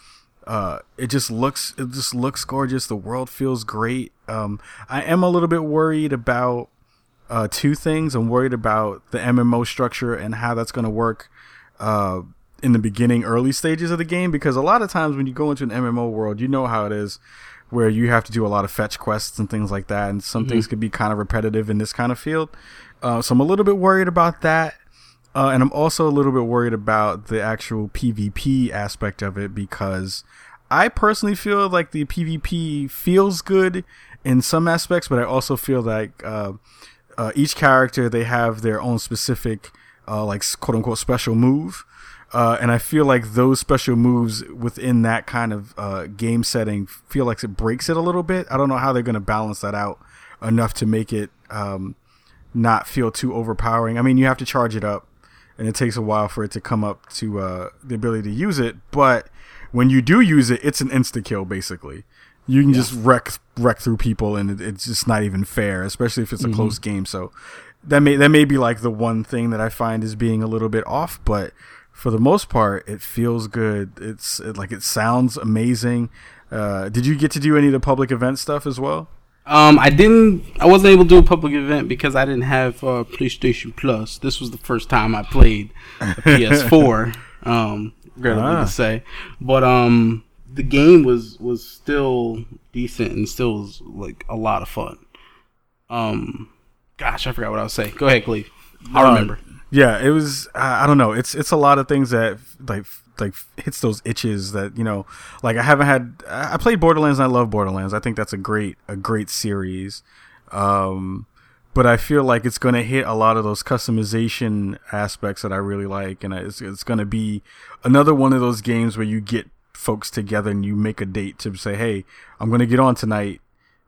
uh, it just looks it just looks gorgeous. The world feels great. Um, I am a little bit worried about uh, two things. I'm worried about the MMO structure and how that's going to work uh, in the beginning, early stages of the game. Because a lot of times when you go into an MMO world, you know how it is, where you have to do a lot of fetch quests and things like that, and some things could be kind of repetitive in this kind of field. Uh, so I'm a little bit worried about that. Uh, and I'm also a little bit worried about the actual PvP aspect of it because I personally feel like the PvP feels good in some aspects, but I also feel like uh, uh, each character they have their own specific, uh, like quote unquote special move. Uh, and I feel like those special moves within that kind of uh, game setting feel like it breaks it a little bit. I don't know how they're going to balance that out enough to make it um, not feel too overpowering. I mean, you have to charge it up, and it takes a while for it to come up to uh, the ability to use it. But when you do use it, it's an insta kill basically. You can just wreck wreck through people, and it, it's just not even fair, especially if it's a close game. So that may that may be like the one thing that I find is being a little bit off, but for the most part, it feels good. It's it, like it sounds amazing. Uh, did you get to do any of the public event stuff as well? Um, I didn't. I wasn't able to do a public event because I didn't have uh, PlayStation Plus. This was the first time I played a PS4. um, regrettably Ah. to say, but um, the game was was still decent and still was like a lot of fun. Um, gosh, I forgot what I was saying. Go ahead, Cleve. I Uh, remember. Yeah, it was. I don't know. It's it's a lot of things that like like hits those itches that you know. Like I haven't had. I I played Borderlands. and I love Borderlands. I think that's a great a great series. Um, but I feel like it's going to hit a lot of those customization aspects that I really like, and it's it's going to be another one of those games where you get folks together and you make a date to say, "Hey, I'm going to get on tonight.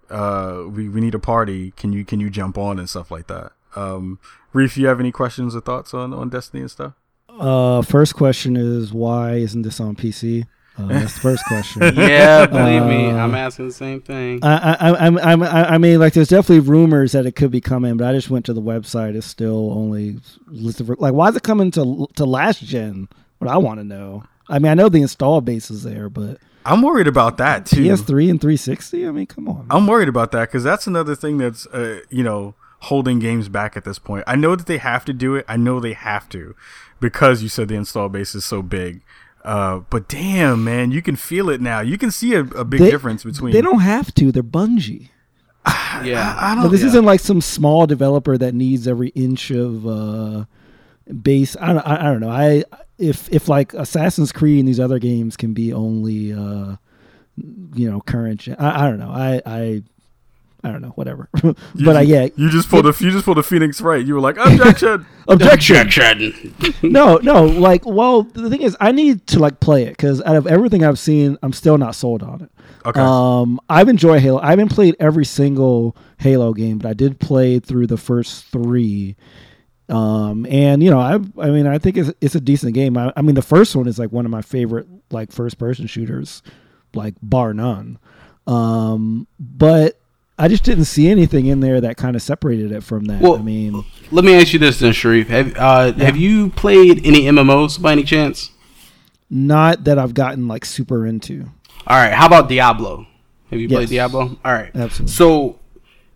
Uh, we we need a party. Can you can you jump on and stuff like that." Um, Reef, you have any questions or thoughts on on Destiny and stuff? Uh, first question is why isn't this on PC? Uh, that's the first question. Yeah, believe me, Uh, I'm asking the same thing. I, I, I'm, I'm, I I mean, like, there's definitely rumors that it could be coming, but I just went to the website. It's still only listed for, like, why is it coming to to last gen? What I want to know. I mean, I know the install base is there, but I'm worried about that too. PS3 and 360. I mean, come on. I'm worried about that because that's another thing that's uh, you know holding games back at this point. I know that they have to do it. I know they have to because you said the install base is so big. Uh, but damn, man, you can feel it now. You can see a, a big They- difference between. They don't have to. They're Bungie. yeah, I But don't. this yeah. isn't like some small developer that needs every inch of uh, base. I don't. I, I don't know. I if if like Assassin's Creed and these other games can be only uh, you know current. I, I don't know. I I I don't know. Whatever. You but I just- yeah. You just pulled a you just pulled a Phoenix Wright. You were like objection. Objection. no, no. Like, well, the thing is, I need to like play it because out of everything I've seen, I'm still not sold on it. Okay. Um, I've enjoyed Halo. I haven't played every single Halo game, but I did play through the first three, Um, and you know, I I mean, I think it's it's a decent game. I, I mean, the first one is like one of my favorite like first person shooters, like bar none. Um, but I just didn't see anything in there that kind of separated it from that. Well, I mean, Let me ask you this then, Shareef. Have uh, have you played any MMOs by any chance? not that I've gotten like super into. All right. How about Diablo? Have you played Diablo? All right. Absolutely. So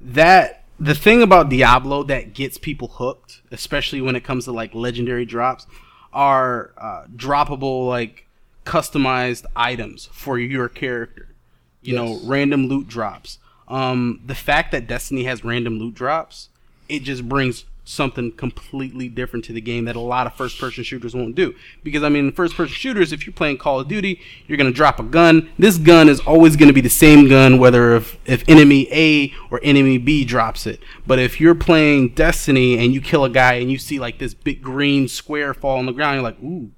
that the thing about Diablo that gets people hooked, especially when it comes to like legendary drops, are uh, droppable like customized items for your character. You know, random loot drops. Um, the fact that Destiny has random loot drops, it just brings something completely different to the game that a lot of first person shooters won't do. Because I mean, first person shooters, if you're playing Call of Duty, you're gonna drop a gun. This gun is always gonna be the same gun, whether if, if enemy A or enemy B drops it. But if you're playing Destiny and you kill a guy and you see like this big green square fall on the ground, you're like, ooh,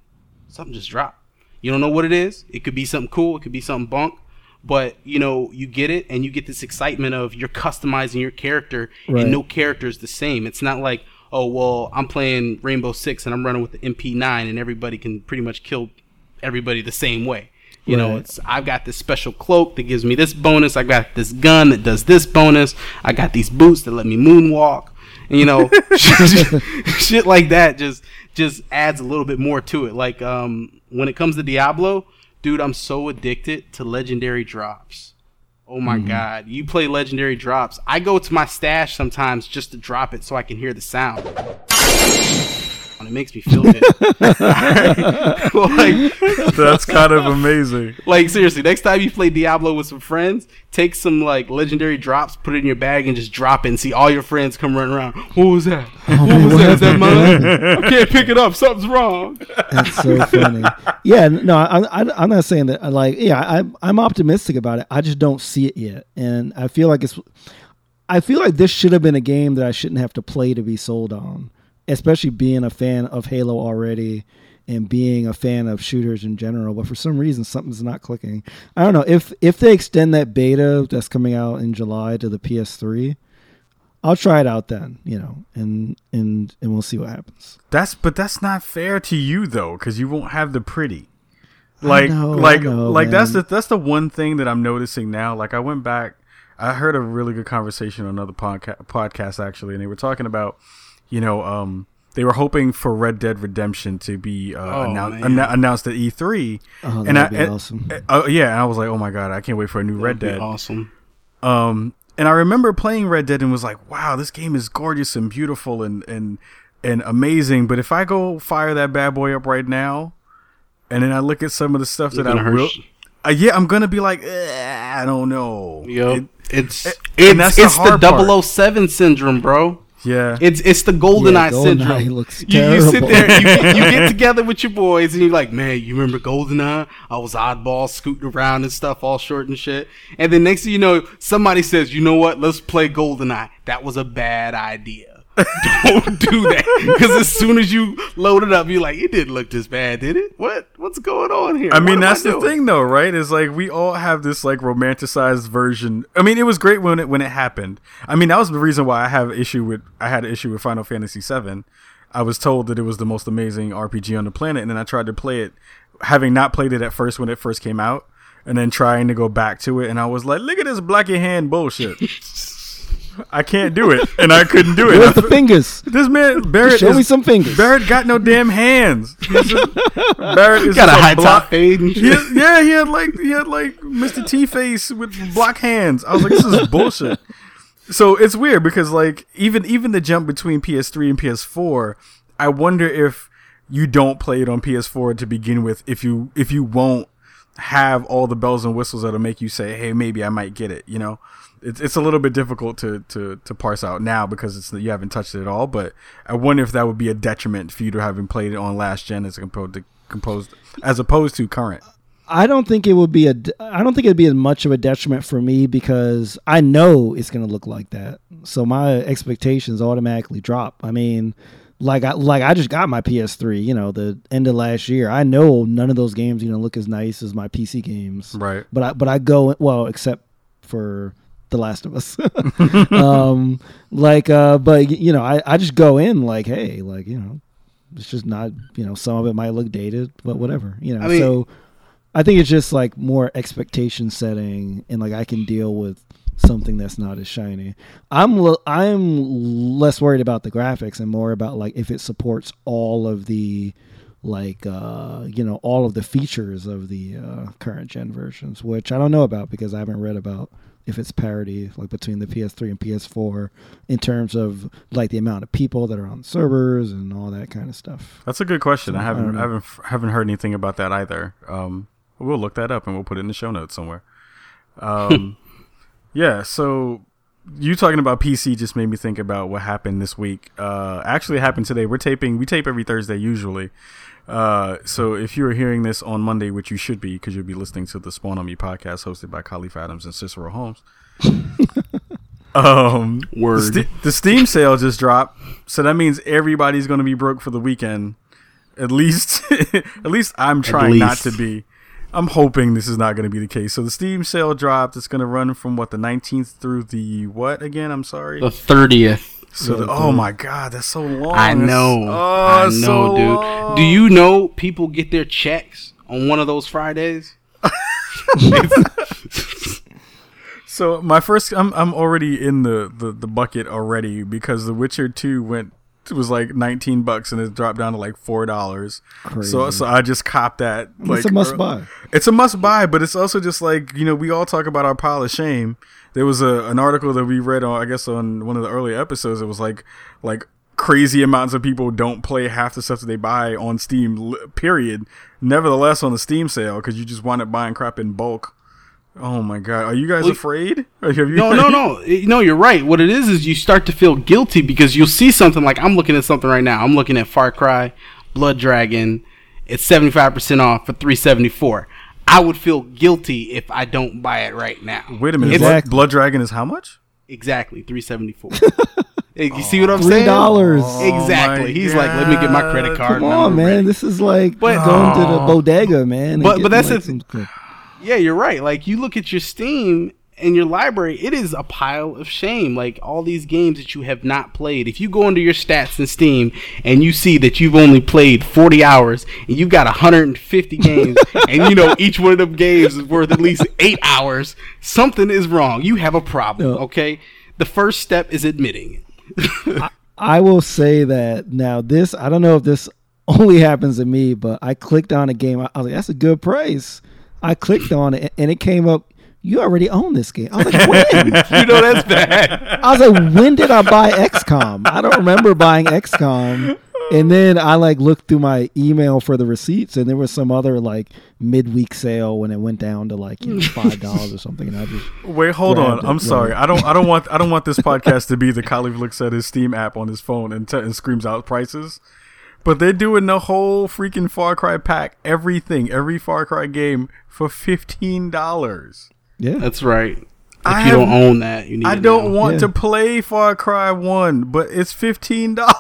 something just dropped. You don't know what it is. It could be something cool. It could be something bunk. But you know, you get it, and you get this excitement of you're customizing your character, Right. and no character is the same. It's not like, oh well, I'm playing Rainbow Six and I'm running with the MP9, and everybody can pretty much kill everybody the same way. You know, it's I've got this special cloak that gives me this bonus. I got this gun that does this bonus. I got these boots that let me moonwalk. And, you know, shit like that just just adds a little bit more to it. Like um, when it comes to Diablo, dude, I'm so addicted to legendary drops. Oh my mm-hmm. god, you play legendary drops. I go to my stash sometimes just to drop it so I can hear the sound. And It makes me feel good. like, That's kind of amazing. like seriously, next time you play Diablo with some friends, take some like legendary drops, put it in your bag, and just drop it, and see all your friends come running around. What was that? Oh, what was that? Is that mine? I can't pick it up. Something's wrong. That's so funny. Yeah, no, I, I, I'm not saying that. Like, yeah, I, I'm optimistic about it. I just don't see it yet, and I feel like it's. I feel like this should have been a game that I shouldn't have to play to be sold on, especially being a fan of Halo already and being a fan of shooters in general. But for some reason, something's not clicking. I don't know if if they extend that beta that's coming out in July to the PS3. I'll try it out then, you know, and and and we'll see what happens. That's but that's not fair to you though, because you won't have the pretty. Like know, like know, like that's the that's the one thing that I'm noticing now. Like I went back, I heard a really good conversation on another podcast podcast actually, and they were talking about, you know, um, they were hoping for Red Dead Redemption to be uh, Oh, annou- man. announced at E3. Oh, and that'd I, be awesome. uh, uh, yeah, and I was like, oh my god, I can't wait for a new Red That'd be Dead. awesome. Um, and I remember playing Red Dead and was like, "Wow, this game is gorgeous and beautiful and and and amazing." But if I go fire that bad boy up right now, and then I look at some of the stuff You're that I gonna will, uh, yeah, I'm gonna be like, "Eh, I don't know. Yo, It- it's and it's that's the it's the, hard part. 007 syndrome, bro. Yeah, It's it's the golden Yeah, eye GoldenEye syndrome. looks you, you sit there, you, you get together with your boys, and you're like, man, you remember Goldeneye? I was oddball, scooting around and stuff, all short and shit. And then next thing you know, somebody says, you know what? Let's play Goldeneye. That was a bad idea. Don't do that because as soon as you load it up, you're like, it didn't look this bad, did it? What what's going on here? I mean, am that's the doing? thing, though, right? Is like we all have this like romanticized version. I mean, it was great when it when it happened. I mean, that was the reason why I have issue with I had an issue with Final Fantasy VII. I was told that it was the most amazing RPG on the planet, and then I tried to play it, having not played it at first when it first came out, and then trying to go back to it, and I was like, "Look at this blacky hand bullshit." I can't do it, and I couldn't do it. Where's the fingers? this man Barret Show is, me some fingers. Barret got no damn hands. He's Barret is got a high block- top fade he had- yeah, he had like he had like Mr. T face with block hands. I was like, this is bullshit. So it's weird because like even even the jump between PS3 and PS4, I wonder if you don't play it on PS4 to begin with, if you if you won't have all the bells and whistles that'll make you say, hey, maybe I might get it. You know, it's it's a little bit difficult to to to parse out now because it's you haven't touched it at all. But I wonder if that would be a detriment for you to having played it on last gen as opposed to composed as opposed to current. I don't think it would be a. I don't think it'd be as much of a detriment for me because I know it's going to look like that. So my expectations automatically drop. I mean, like I like I just got my PS3. You know, the end of last year. I know none of those games you know look as nice as my PC games. Right. But I but I go well except for The Last of Us. um, like, uh, but you know, I, I just go in like, hey, like you know, it's just not you know, some of it might look dated, but whatever, you know. I mean- so I think it's just like more expectation setting, and like I can deal with something that's not as shiny. I'm l- I'm less worried about the graphics and more about like if it supports all of the like uh you know all of the features of the uh current gen versions which i don't know about because i haven't read about if it's parity like between the ps3 and ps4 in terms of like the amount of people that are on servers and all that kind of stuff That's a good question. I I haven't don't know. haven't haven't heard anything about that either. Um, we'll look that up and we'll put it in the show notes somewhere. Um, yeah. So you talking about PC just made me think about what happened this week. Uh, actually, happened today. We're taping. We tape every Thursday usually. Uh, so if you are hearing this on Monday, which you should be, because you'll be listening to the Spawn on Me podcast hosted by Kahlief Adams and Cicero Holmes. um, Word. the, Ste- the Steam sale just dropped, so that means everybody's going to be broke for the weekend. At least, at least I'm trying not to be. I'm hoping this is not going to be the case. So the Steam sale dropped. It's going to run from what the 19th through the what again? I'm sorry. The thirtieth. So the, oh my god, that's so long. I know. Oh, I know, so dude. long. Do you know people get their checks on one of those Fridays? So my first, I'm I'm already in the, the, the bucket already because The Witcher Two went it was like 19 bucks and it dropped down to like four dollars. So so I just copped that. Like it's a must buy It's a must buy, but it's also just like you know we all talk about our pile of shame. There was a an article that we read on I guess on one of the early episodes. It was like like crazy amounts of people don't play half the stuff that they buy on Steam. Period. Nevertheless, on the Steam sale because you just wind up buying crap in bulk. Oh my god, are you guys Well, afraid? Have you No, no, no. No, you're right. What it is is you start to feel guilty because you'll see something like I'm looking at something right now. I'm looking at Far Cry, Blood Dragon. It's 75% off for 374. I would feel guilty if I don't buy it right now. Wait a minute. It's- Blood, Exactly. Blood Dragon is how much? Exactly, 374. Eh, you see what I'm Three saying? dollars. Exactly. Oh my He's like, let me get my credit card. come on man ready." this is like But- going to the bodega man But- but that's like, the- some good- Yeah, you're right. Like you look at your Steam and your library, it is a pile of shame. Like all these games that you have not played. If you go into your stats in Steam and you see that you've only played 40 hours and you've got 150 games and you know each one of them games is worth at least 8 hours, something is wrong. You have a problem, okay? The first step is admitting it. I will say that now this I don't know if this only happens to me, but I clicked on a game. I was like, that's a good price. I clicked on it and it came up. You already own this game. I was like, when? you know that's bad. I was like, when did I buy XCOM? I don't remember buying XCOM. And then I like looked through my email for the receipts, and there was some other like midweek sale when it went down to like you know, five dollars or something. And I just Wait, hold on. it, I'm sorry. I don't. I don't want. I don't want this podcast to be the Kahlief looks at his Steam app on his phone and, t- and screams out prices. But they're doing the whole freaking Far Cry pack, everything, every Far Cry game for fifteen dollars. Yeah. That's right. If I you don't have- own that, you need I don't now. want Yeah. to play Far Cry One, but it's fifteen dollars.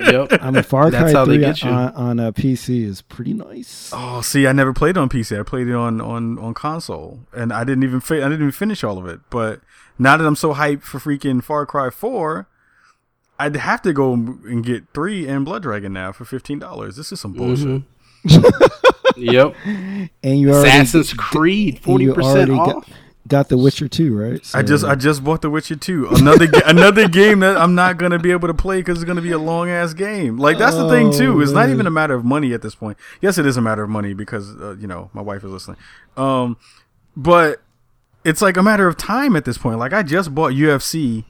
Yep. I mean, Far That's Cry how they Three get you. on, on a PC is pretty nice. Oh, see, I never played on PC. I played it on on on console, and I didn't even fi- I didn't even finish all of it. But now that I'm so hyped for freaking Far Cry Four, I'd have to go and get three and Blood Dragon now for fifteen dollars. This is some mm-hmm. bullshit. Yep. And you already Assassin's Creed, forty percent off. got, got The Witcher 2, right? I just I just bought The Witcher Two, another ga- another game that I'm not gonna be able to play because it's gonna be a long ass game. Like that's the thing too. Oh, It's not even a matter of money at this point. Yes, it is a matter of money because uh, you know my wife is listening. Um, but it's like a matter of time at this point. Like I just bought UFC,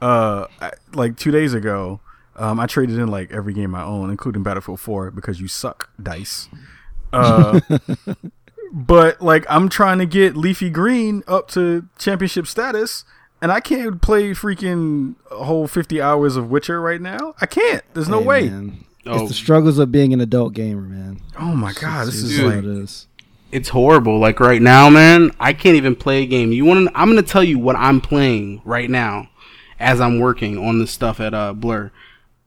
uh, like two days ago. Um, I traded in like every game I own, including Battlefield Four, because you suck, dice. Uh, but like I'm trying to get Leafy Green up to championship status, and I can't play freaking a whole 50 hours of Witcher right now. I can't. There's no Hey, way. man. Oh. It's the struggles of being an adult gamer, man. Oh my god, this It's is just like what it is. It's horrible. Like right now, man, I can't even play a game. You want? I'm gonna tell you what I'm playing right now, as I'm working on this stuff at uh Blur.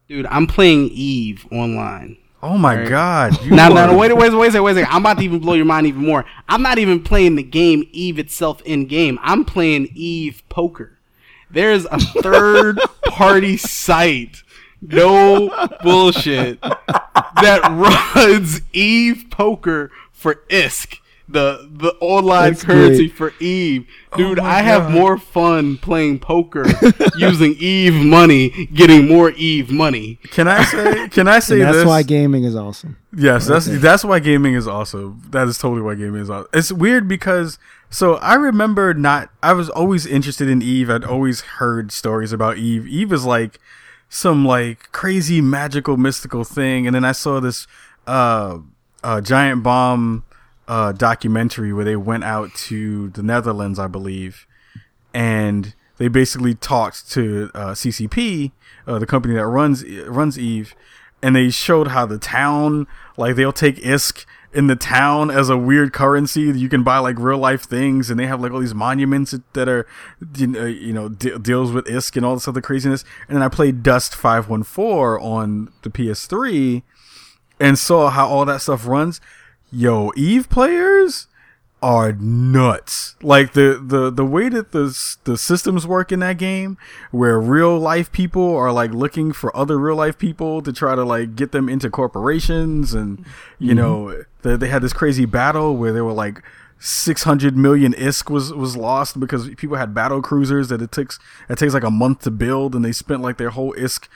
Dude, I'm playing Eve online. Oh my Right. god! Now, now, wait, wait, wait, wait, wait a second. I'm about to even blow your mind even more. I'm not even playing the game Eve itself in game. I'm playing Eve Poker. There's a third party site, no bullshit, that runs Eve Poker for ISK, the the online That's currency great. for Eve. Dude, Oh my I have God. more fun playing poker using Eve money, getting more Eve money. Can I say? Can I say And that's this? why gaming is awesome. Yes, that's that's why gaming is awesome. That is totally why gaming is awesome. It's weird because so I remember not. I was always interested in Eve. I'd always heard stories about Eve. Eve is like some like crazy magical mystical thing, and then I saw this uh, uh giant bomb uh documentary where they went out to the Netherlands, I believe, and they basically talked to uh, CCP, uh, the company that runs runs Eve, and they showed how the town, like they'll take ISK in the town as a weird currency. You can buy like real life things, and they have like all these monuments that are, you know, you de- deals with ISK and all this other craziness. And then I played Dust Five One Four on the PS3, and saw how all that stuff runs. Yo, Eve players are nuts. Like the the the way that the the systems work in that game, where real life people are like looking for other real life people to try to like get them into corporations, and you mm-hmm. know they, they had this crazy battle where they were like. 600 million isk was was lost because people had battle cruisers that it takes it takes like a month to build and they spent like their whole isk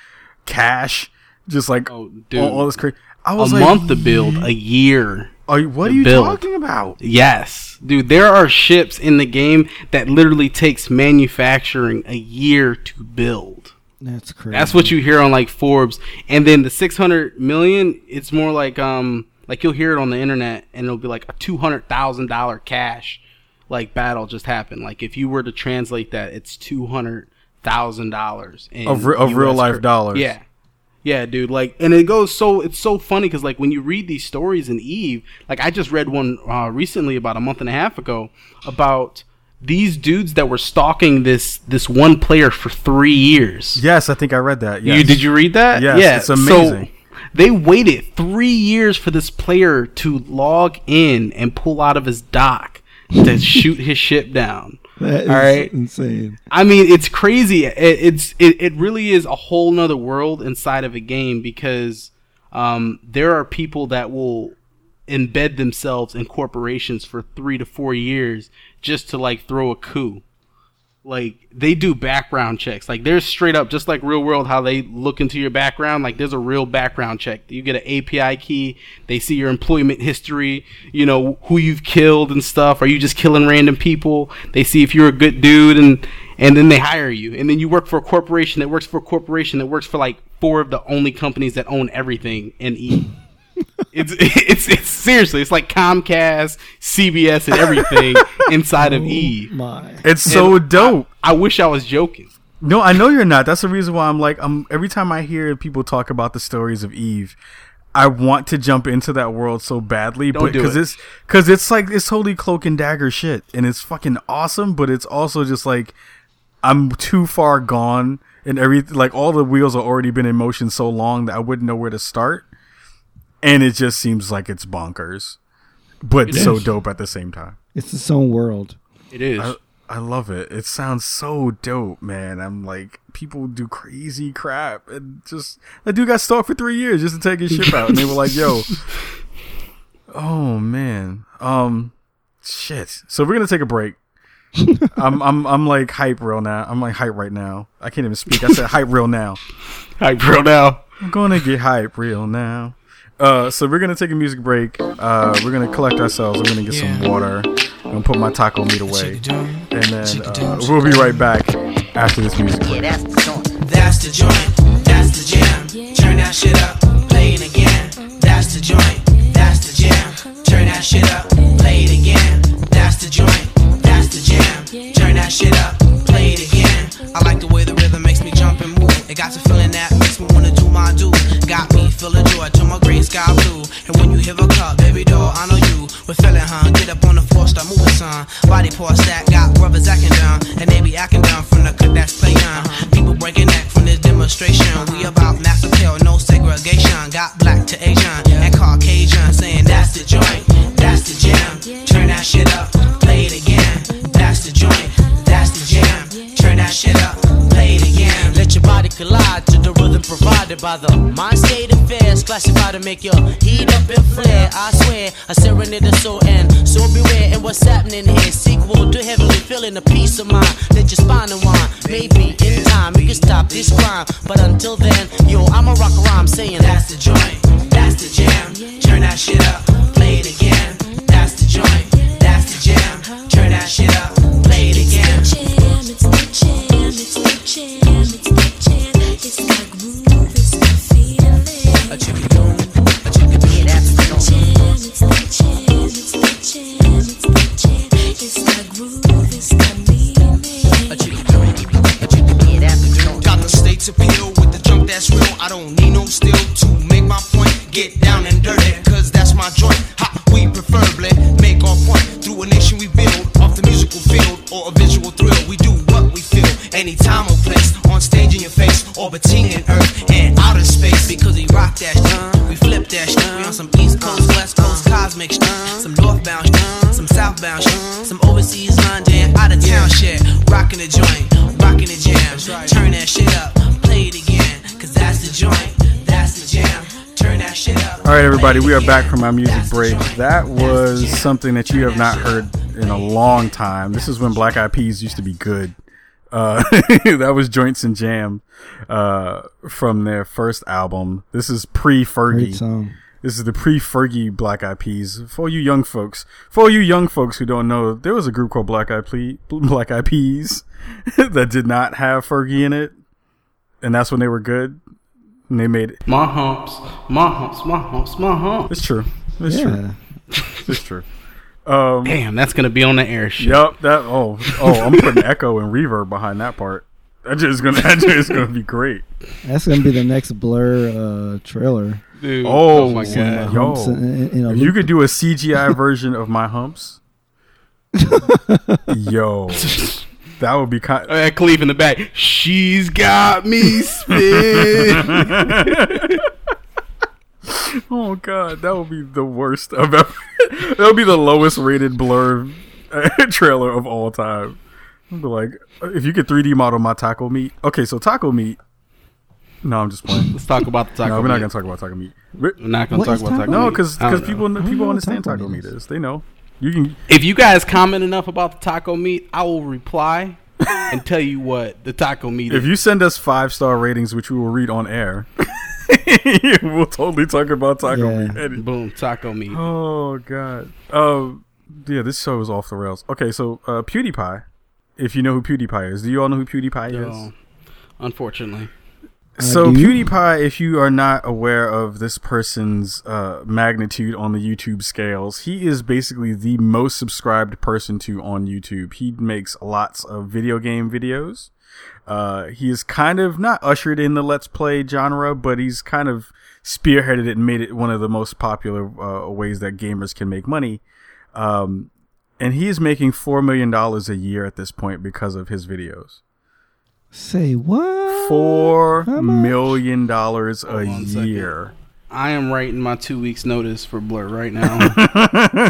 cash just like Oh, dude. all, all this crazy I A was like month to build, a year are you, what are you build. talking about Yes, dude. There are ships in the game that literally takes manufacturing a year to build. That's crazy. That's what you hear on like Forbes. And then the 600 million, it's more like um like you'll hear it on the internet and it'll be like a $200,000 cash like battle just happened. Like if you were to translate that, it's $200,000 in Of re- of US real life cur- dollars. Yeah. Yeah, dude. Like, and it goes so it's so funny because like when you read these stories in Eve, like I just read one uh, recently about a month and a half ago about these dudes that were stalking this this one player for three years. Yes, I think I read that. Yes. You did you read that? Yes, yeah, it's amazing. So they waited three years for this player to log in and pull out of his dock to shoot his ship down. That is All right. insane. I mean, it's crazy. It, it's it, it really is a whole nother world inside of a game because um, there are people that will embed themselves in corporations for three to four years just to like throw a coup. Like they do background checks. Like there's straight up just like real world how they look into your background. Like there's a real background check. You get an API key. They see your employment history. You know who you've killed and stuff. Are you just killing random people? They see if you're a good dude and and then they hire you. And then you work for a corporation that works for a corporation that works for like four of the only companies that own everything in E. it's it's it's seriously it's like Comcast, CBS, and everything inside of oh E. My. It's so dope. I wish I was joking. No, I know you're not. That's the reason why I'm like, I'm every time I hear people talk about the stories of Eve, I want to jump into that world so badly, Don't but because it. it's because it's like it's totally cloak and dagger shit, and it's fucking awesome. But it's also just like I'm too far gone, and every like all the wheels have already been in motion so long that I wouldn't know where to start, and it just seems like it's bonkers, but so dope at the same time. It's its own world. It is. I, I love it. It sounds so dope, man. I'm like, people do crazy crap, and just that dude got stalked for three years just to take his ship out, and they were like, "Yo, oh man, um, shit." So we're gonna take a break. I'm I'm I'm like hype real now. I'm like hype right now. I can't even speak. I said hype real now. Hype real Now. I'm gonna get hype real now. Uh, so we're gonna take a music break. Uh, we're gonna collect ourselves. I'm gonna get some water. I'm gonna put my taco meat away, and then uh, we'll be right back after this music break. Yeah, that's the joint. That's the joint, that's the jam. Turn that shit up, play it again. That's the joint, that's the jam. Turn that shit up, play it again. That's the joint, that's the jam. Turn that shit up, play it again. I like the way the rhythm makes me jump and move. It got a feeling that makes me wanna do my do. Got me feeling joy to my green sky blue. And when you hear a cup, baby doll, I know you. We're feeling, huh? Get up on the floor, start moving, son. Body parts that got brothers acting down. And they be acting down from the cut that's playing. People breaking neck from this demonstration. We about mass appeal, no segregation. got black to Asian and Caucasian saying that's the joint, that's the jam. Turn that shit up, play it again. That's the joint, that's the jam. Turn that shit up, collide to the rhythm provided by the mind state affairs. Classified to make your heat up and flare. I swear, a serenade the soul and so beware. And what's happening here? Sequel to heavenly feeling a peace of mind. Let your spine unwind. Maybe in time you can stop this crime. But until then, yo, I'ma rock a rhyme saying That's the joint, that's the jam. Turn that shit up, play it again. That's the joint, that's the jam. Turn that shit up, play it again. it's the jam, it's the jam, it's the jam. Anytime or a visual thrill. We do what we feel, any time or place, on stage in your face, orbiting in earth southbound shit, some overseas London, out of town shit. Rocking the joint, rocking the jam. Turn that shit up, play it again, cause that's the joint, that's the jam. Turn that shit up. All right, everybody, we are back from our music break. That was something that you have not heard in a long time. This is when Black Eyed Peas used to be good. Uh, that was Joints and Jam uh, from their first album. This is pre Great Fergie. Song. This is the pre Fergie Black Eyed Peas. For you young folks, for you young folks who don't know, there was a group called Black Eyed Ple- Black Eyed Peas that did not have Fergie in it, and that's when they were good. And they made it. My humps, my humps, my humps, my humps. It's true. It's Yeah. true. It's true. Um, Damn, that's gonna be on the air. Shit. Yep. That. Oh. Oh. I'm putting echo and reverb behind that part. That just gonna. That just gonna be great. That's gonna be the next Blur uh, trailer. Dude, Oh, my my god. Yo. If you could do a CGI version of my humps, yo, that would be kind. Oh, yeah, Cleve in the back. She's got me spin. Oh god, that would be the worst of ever. that would be the lowest rated Blur uh, trailer of all time. I'd be like, if you could 3D model my taco meat. Okay, so taco meat. No, I'm just playing. Let's talk about the taco. no, we're not gonna talk about taco meat. We're- We're not gonna What talk about taco taco. No, meat. because people know. people understand taco taco meat meat is. is. They know. You can. If you guys comment enough about the taco meat, I will reply and tell you what the taco meat If is. you send us five star ratings, which we will read on air, we'll totally talk about taco Yeah. meat. And- Boom, taco meat. Oh god. Um. Yeah, this show is off the rails. Okay, so uh, PewDiePie. If you know who PewDiePie is, do you all know who PewDiePie is? Unfortunately, So you? PewDiePie, if you are not aware of this person's uh, magnitude on the YouTube scales, he is basically the most subscribed person to on YouTube. He makes lots of video game videos. Uh, he is kind of not ushered in the Let's Play genre, but he's kind of spearheaded it and made it one of the most popular uh, ways that gamers can make money. Um, and he is making four million dollars a year at this point because of his videos. Say what? Four How much? million dollars a Hold on a second. year. I am writing my two weeks notice for Blur right now.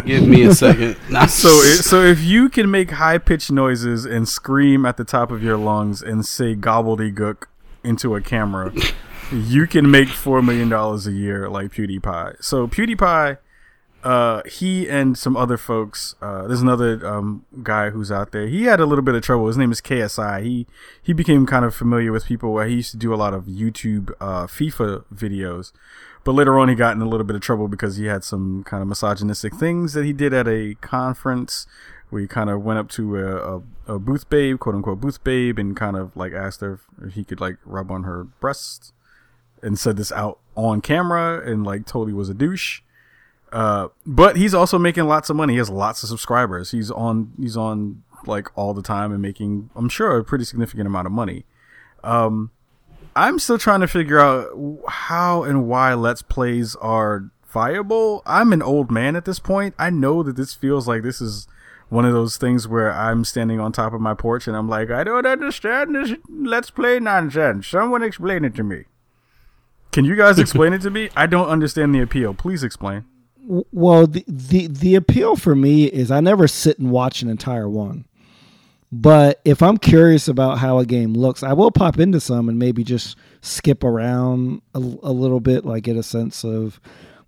Give me a second. Nah, So, it, so if you can make high pitched noises and scream at the top of your lungs and say gobbledygook into a camera, you can make four million dollars a year like PewDiePie. So PewDiePie, uh, he and some other folks. Uh, there's another um, guy who's out there. He had a little bit of trouble. His name is KSI. He he became kind of familiar with people where he used to do a lot of YouTube uh, FIFA videos. But later on, he got in a little bit of trouble because he had some kind of misogynistic things that he did at a conference where he kind of went up to a, a, a booth babe, quote unquote booth babe, and kind of like asked her if he could like rub on her breasts and said this out on camera and like totally was a douche. Uh, but he's also making lots of money. He has lots of subscribers. He's on he's on like all the time and making I'm sure a pretty significant amount of money. Um, I'm still trying to figure out how and why Let's Plays are viable. I'm an old man at this point. I know that this feels like this is one of those things where I'm standing on top of my porch and I'm like, I don't understand this Let's Play nonsense. Someone explain it to me. Can you guys explain it to me? I don't understand the appeal. Please explain. Well, the, the the appeal for me is I never sit and watch an entire one. But if I'm curious about how a game looks, I will pop into some and maybe just skip around a, a little bit, like get a sense of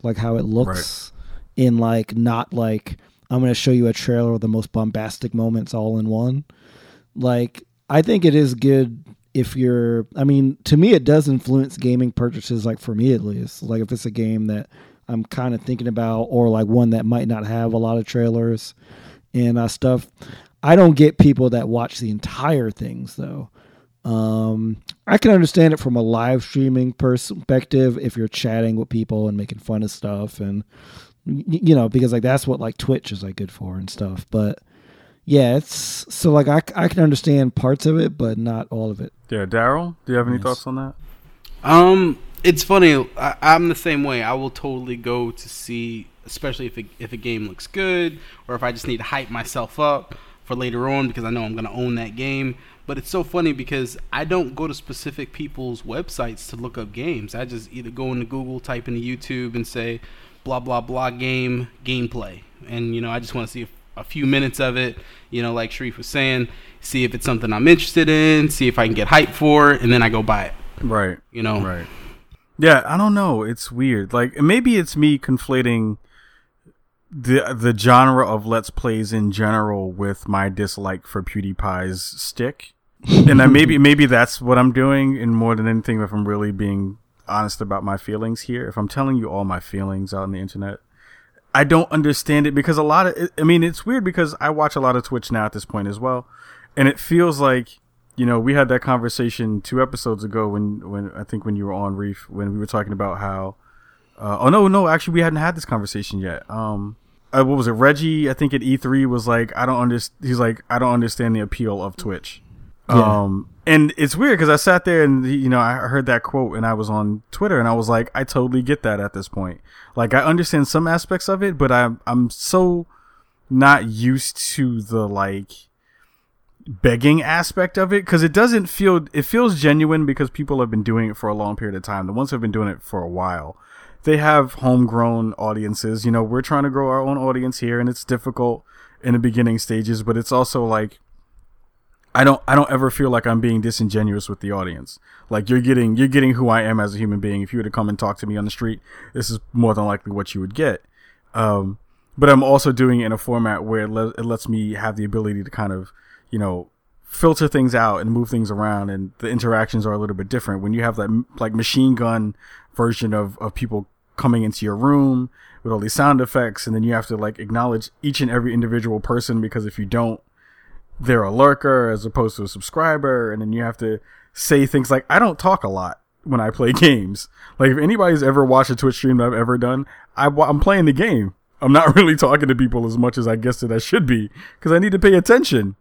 like how it looks in like not like I'm going to show you a trailer of the most bombastic moments all in one. Like I think it is good if you're I mean, to me it does influence gaming purchases like for me at least. Like if it's a game that I'm kind of thinking about or like one that might not have a lot of trailers and uh, stuff. I don't get people that watch the entire things though. Um, I can understand it from a live streaming perspective if you're chatting with people and making fun of stuff and you know because like that's what like Twitch is like good for and stuff. But yeah, it's so like I I can understand parts of it, but not all of it. Yeah, Daryl, do you have any Yes. thoughts on that? Um, it's funny. I, I'm the same way. I will totally go to see, especially if if a game looks good, or if I just need to hype myself up for later on because I know I'm gonna own that game. But it's so funny because I don't go to specific people's websites to look up games. I just either go into Google, type into YouTube, and say blah blah blah game gameplay, and you know I just want to see a, a few minutes of it. You know, like Shareef was saying, see if it's something I'm interested in, see if I can get hype for, it, and then I go buy it. Right. You know, Right. Yeah, I don't know. It's weird. Like maybe it's me conflating the the genre of let's plays in general with my dislike for PewDiePie's stick. and I, maybe maybe that's what I'm doing and more than anything if I'm really being honest about my feelings here. If I'm telling you all my feelings out on the internet, I don't understand it because a lot of I mean it's weird because I watch a lot of Twitch now at this point as well, and it feels like you know we had that conversation two episodes ago when when I think when you were on Reef when we were talking about how uh, oh no no actually we hadn't had this conversation yet. Um uh, what was it? Reggie I think at E3 was like I don't understand he's like I don't understand the appeal of Twitch. Um and it's weird because I sat there and you know I heard that quote and I was on Twitter and I was like I totally get that at this point. Like I understand some aspects of it but I'm I'm so not used to the like begging aspect of it because it doesn't feel it feels genuine because people have been doing it for a long period of time the ones who have been doing it for a while they have homegrown audiences you know we're trying to grow our own audience here and it's difficult in the beginning stages but it's also like I don't I don't ever feel like I'm being disingenuous with the audience. Like you're getting you're getting who I am as a human being. If you were to come and talk to me on the street, this is more than likely what you would get. Um, but I'm also doing it in a format where it, le- it lets me have the ability to kind of, you know, filter things out and move things around, and the interactions are a little bit different. When you have that like machine gun version of of people coming into your room with all these sound effects, and then you have to like acknowledge each and every individual person because if you don't, they're a lurker as opposed to a subscriber, and then you have to say things like, "I don't talk a lot when I play games." Like if anybody's ever watched a Twitch stream that I've ever done, I, am playing the game. I'm not really talking to people as much as I guess that I should be because I need to pay attention.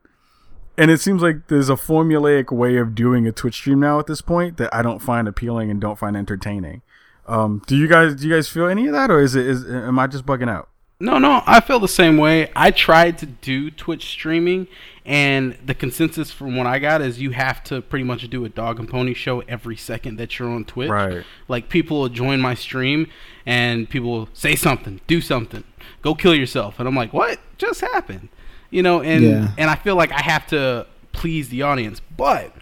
And it seems like there's a formulaic way of doing a Twitch stream now at this point that I don't find appealing and don't find entertaining. Um, do you guys do you guys feel any of that, or is it is am I just bugging out? No, no, I feel the same way. I tried to do Twitch streaming, and the consensus from what I got is you have to pretty much do a dog and pony show every second that you're on Twitch. Right. Like people will join my stream, and people will say something, do something, go kill yourself, and I'm like, what just happened? You know, and Yeah. and I feel like I have to please the audience, but.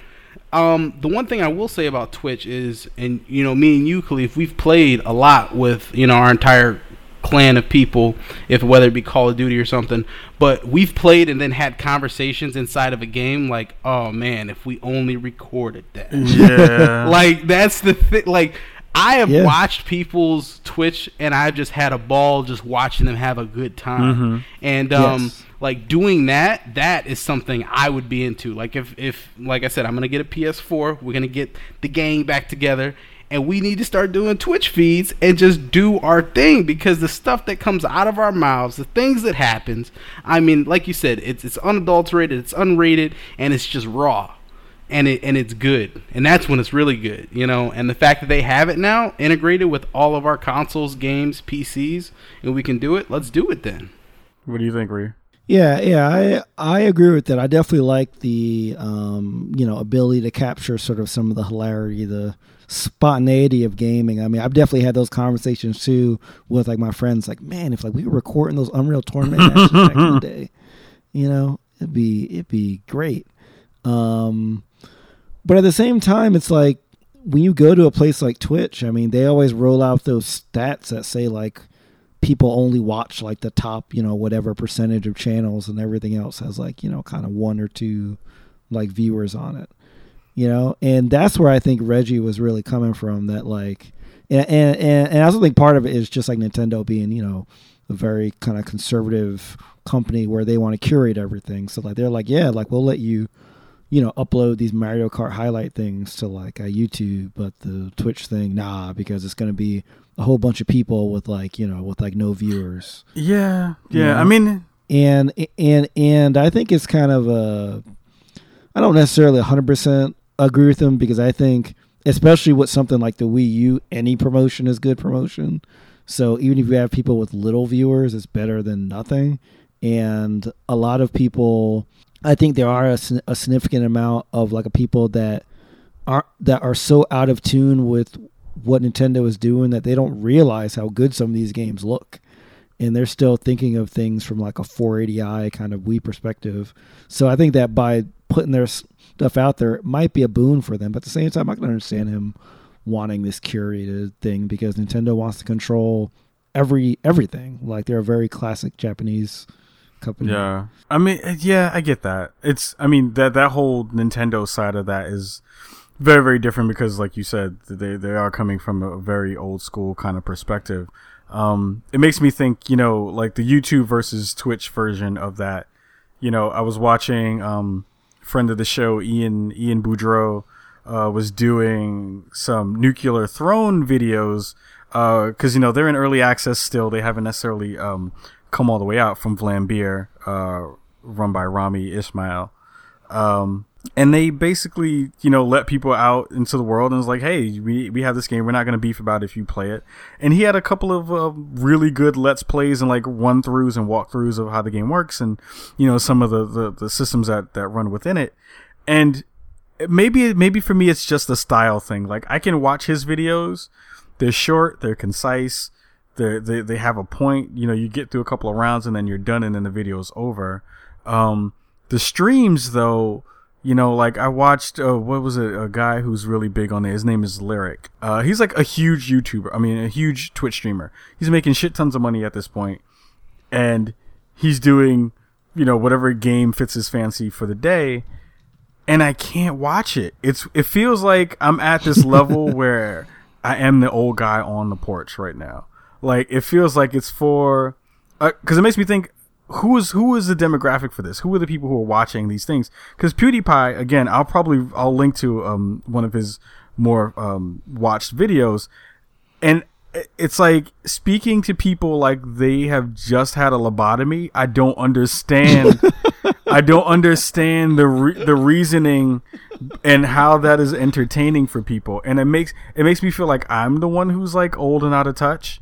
Um, the one thing I will say about Twitch is, and you know, me and you, Kahlief, we've played a lot with you know our entire clan of people, if whether it be Call of Duty or something. But we've played and then had conversations inside of a game, like, oh man, if we only recorded that. Yeah, like that's the thing. Like I have Yeah. watched people's Twitch, and I've just had a ball just watching them have a good time. And um, Yes. like doing that, that is something I would be into. Like if if like I said, I'm gonna get a PS4. We're gonna get the gang back together. And we need to start doing Twitch feeds and just do our thing because the stuff that comes out of our mouths, the things that happens, I mean, like you said, it's it's unadulterated, it's unrated, and it's just raw and it and it's good and that's when it's really good you know and the fact that they have it now integrated with all of our consoles games pcs and we can do it let's do it then what do you think, Ree? Yeah, yeah, I I agree with that. I definitely like the um, you know ability to capture sort of some of the hilarity, the spontaneity of gaming. I mean, I've definitely had those conversations too with like my friends. Like, man, if like we were recording those Unreal Tournament matches back in the day, you know, it'd be it'd be great. Um, but at the same time, it's like when you go to a place like Twitch, I mean, they always roll out those stats that say like people only watch like the top, you know, whatever percentage of channels and everything else has like, you know, kind of one or two like viewers on it. You know, and that's where I think Reggie was really coming from that like and and, and, I also think part of it is just like Nintendo being, you know, a very kind of conservative company where they want to curate everything. So like they're like, yeah, like we'll let you you know, upload these Mario Kart highlight things to like a YouTube, but the Twitch thing, nah, because it's gonna be a whole bunch of people with like, you know, with like no viewers. Yeah, yeah. Yeah. I mean, And and and I think it's kind of a I don't necessarily 100% agree with them because I think especially with something like the Wii U, any promotion is good promotion. So even if you have people with little viewers, it's better than nothing. And a lot of people, I think there are a, a significant amount of like people that are that are so out of tune with what Nintendo is doing that they don't realize how good some of these games look. And they're still thinking of things from like a 480i kind of Wii perspective. So I think that by putting their stuff out there, it might be a boon for them. But at the same time, I can understand him wanting this curated thing because Nintendo wants to control every everything. Like they're a very classic Japanese company. Yeah, I mean, uh, yeah, I get that. It's, I mean, that that whole Nintendo side of that is very, very different because, like you said, they they are coming from a very old school kind of perspective. Um, it makes me think, you know, like the YouTube versus Twitch version of that. You know, I was watching um, friend of the show Ian Ian Boudreau uh, was doing some nuclear throne videos because you know they're in early access still. They haven't necessarily um, come all the way out from Vlambeer, uh, run by Rami Ismail. Um, and they basically, you know, let people out into the world and was like, hey, we, we have this game. We're not going to beef about if you play it. And he had a couple of uh, really good let's plays and like run throughs and walkthroughs of how the game works and, you know, some of the, the, the systems that, that run within it. And maybe, maybe for me, it's just a style thing. Like I can watch his videos. They're short, they're concise, they they they have a point. You know, you get through a couple of rounds and then you're done, and then the video's over. Um, the streams though, you know, like I watched uh, what was it? A guy who's really big on it. His name is Lirik. Uh, he's like a huge YouTuber. I mean, a huge Twitch streamer. He's making shit tons of money at this point, and he's doing, you know, whatever game fits his fancy for the day. And I can't watch it. It's it feels like I'm at this level where I am the old guy on the porch right now. Like it feels like it's for because it makes me think who is who is the demographic for this? Who are the people who are watching these things? Because PewDiePie, again, I'll probably I'll link to um one of his more um watched videos, and it's like speaking to people like they have just had a lobotomy. I don't understand. I don't understand the re- the reasoning and how that is entertaining for people, and it makes it makes me feel like I'm the one who's like old and out of touch.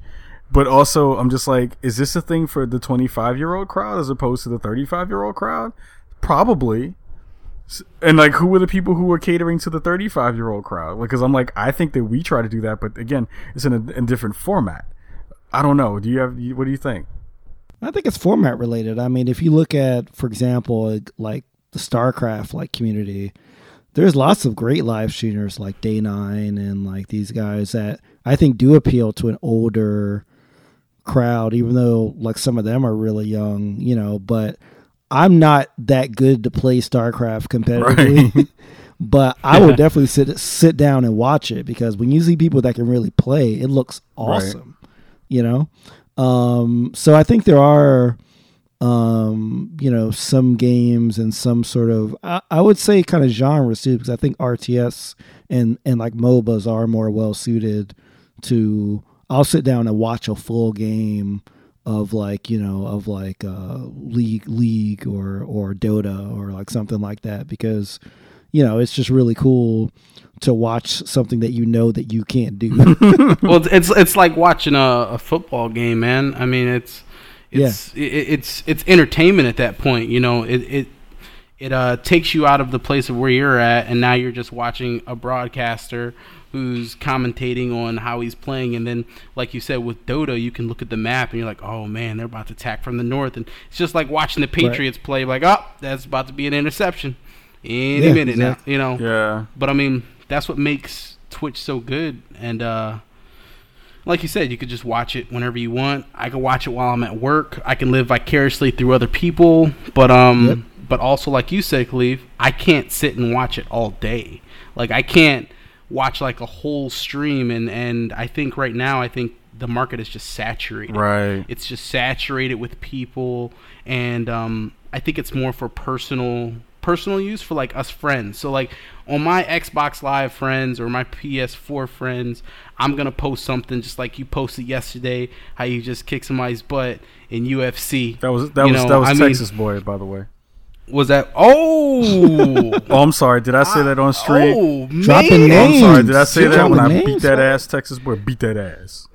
But also, I'm just like, is this a thing for the 25 year old crowd as opposed to the 35 year old crowd? Probably. And like, who were the people who were catering to the 35 year old crowd? Because I'm like, I think that we try to do that, but again, it's in a, different format. I don't know. Do you have? What do you think? I think it's format related. I mean, if you look at, for example, like the StarCraft like community, there's lots of great live streamers like Day Nine and like these guys that I think do appeal to an older crowd, even though like some of them are really young, you know. But I'm not that good to play StarCraft competitively. But I will definitely sit sit down and watch it because when you see people that can really play, it looks awesome. You know, um, so I think there are, um, you know, some games and some sort of I, I would say kind of genres too because I think RTS and and like MOBAs are more well suited to. I'll sit down and watch a full game of like you know of like uh league league or or dota or like something like that because you know it's just really cool to watch something that you know that you can't do well, it's, it's like watching a, a football game, man. I mean, it's it's it, it's it's entertainment at that point. You know, it it it uh, takes you out of the place of where you're at, and now you're just watching a broadcaster who's commentating on how he's playing, and then like you said with Dota, you can look at the map and you're like, oh man, they're about to attack from the north, and it's just like watching the Patriots play. Like, oh, that's about to be an interception any Yeah, minute exactly. now, you know. Yeah. But I mean, that's what makes Twitch so good. And uh, like you said, you could just watch it whenever you want. I can watch it while I'm at work. I can live vicariously through other people. But um, Yep. but also like you said, Kahlief, I can't sit and watch it all day. Like I can't watch like a whole stream. And and I think right now, I think the market is just saturated. Right. It's just saturated with people, and um, I think it's more for personal personal use for like us friends. So like on my Xbox Live friends or my PS4 friends, I'm gonna post something just like you posted yesterday, how you just kicked somebody's butt in UFC. That was that You was know, that was I mean- Texas boy, by the way. Was that? Oh, Oh, I'm sorry. Did I say that on stream? oh Dropping man. Oh, I'm sorry. Did I say You're that when I dropping beat that man. ass, Texas boy? Beat that ass.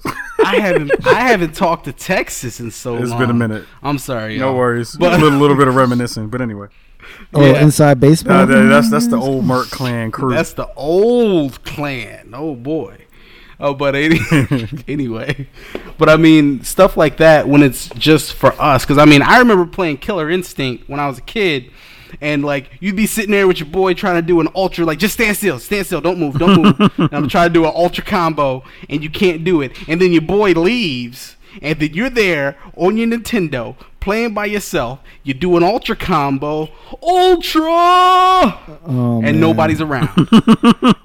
I haven't I haven't talked to Texas in so It's long. been a minute. I'm sorry. No y'all. worries. But- a little, little bit of reminiscing, but anyway. Oh, Yeah. inside baseball. Uh, that- that's that's the old Merc clan crew. That's the old clan. Oh boy. Oh, but any, anyway, but I mean stuff like that when it's just for us. Because I mean, I remember playing Killer Instinct when I was a kid, and like you'd be sitting there with your boy trying to do an ultra, like just stand still, stand still, don't move, don't move. and I'm trying to do an ultra combo, and you can't do it, and then your boy leaves, and then you're there on your Nintendo playing by yourself. You do an ultra combo, ultra Oh, and man. nobody's around.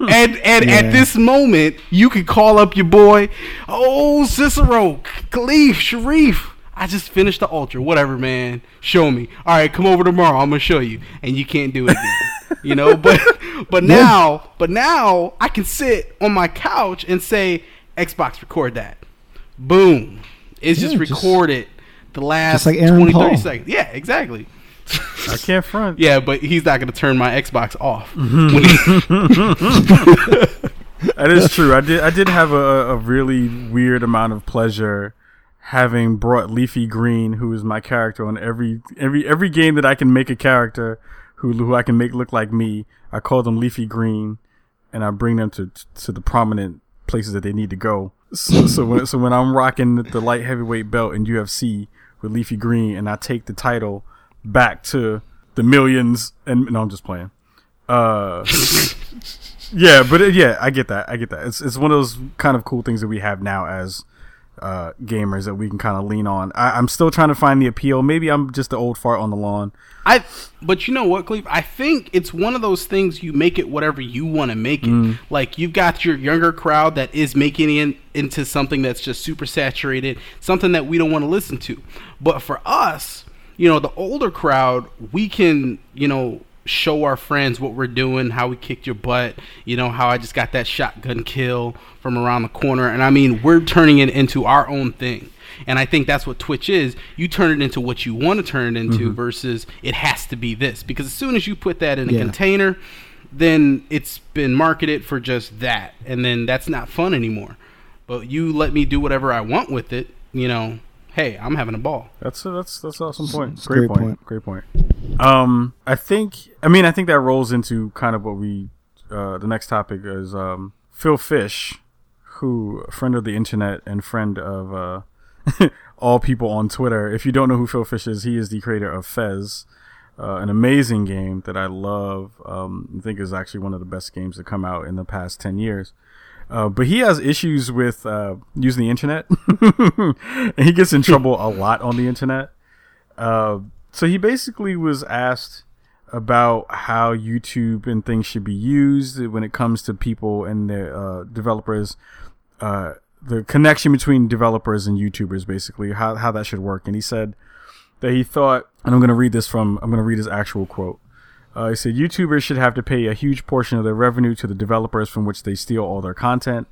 and and Yeah. at this moment, you can call up your boy, oh Cicero, Kahlief, Shareef. I just finished the ultra, whatever, man. Show me. All right, come over tomorrow. I'm gonna show you, and you can't do it again. you know, but but now, but now I can sit on my couch and say, Xbox, record that. Boom. It's just Yeah, just- recorded the last like Aaron 20, 30 seconds. Yeah, exactly. I can't front. Yeah, but he's not going to turn my Xbox off. Mm-hmm. That is true. I did. I did have a, a really weird amount of pleasure having brought Leafy Green, who is my character on every every every game that I can make a character who who I can make look like me. I call them Leafy Green, and I bring them to to the prominent places that they need to go. So so when so when I'm rocking the light heavyweight belt in UFC with Leafy Green, and I take the title back to the millions, and no, I'm just playing. Uh. Yeah, but it, yeah, I get that. I get that. It's it's one of those kind of cool things that we have now as uh, gamers that we can kind of lean on. I, I'm still trying to find the appeal. Maybe I'm just the old fart on the lawn. I, but you know what, Cleve? I think it's one of those things you make it whatever you want to make it. Like you've got your younger crowd that is making it into something that's just super saturated, something that we don't want to listen to. But for us, you know, the older crowd, we can, you know, show our friends what we're doing, how we kicked your butt, you know, how I just got that shotgun kill from around the corner. And I mean, we're turning it into our own thing. And I think that's what Twitch is. You turn it into what you want to turn it into mm-hmm. versus it has to be this. Because as soon as you put that in a Yeah. container, then it's been marketed for just that. And then that's not fun anymore. But you let me do whatever I want with it, you know, hey, I'm having a ball. That's a, that's that's an awesome point. Great, great point. Great point. Um, I think. I mean, I think that rolls into kind of what we. Uh, the next topic is um, Phil Fish, who friend of the internet and friend of uh, all people on Twitter. If you don't know who Phil Fish is, he is the creator of Fez, uh, an amazing game that I love. Um, I think is actually one of the best games to come out in the past ten years. Uh, but he has issues with uh, using the internet, and he gets in trouble a lot on the internet. Uh, so he basically was asked about how YouTube and things should be used when it comes to people and their uh, developers, uh, the connection between developers and YouTubers, basically how how that should work. And he said that he thought, and I'm going to read this from, I'm going to read his actual quote. Uh, he said YouTubers should have to pay a huge portion of their revenue to the developers from which they steal all their content.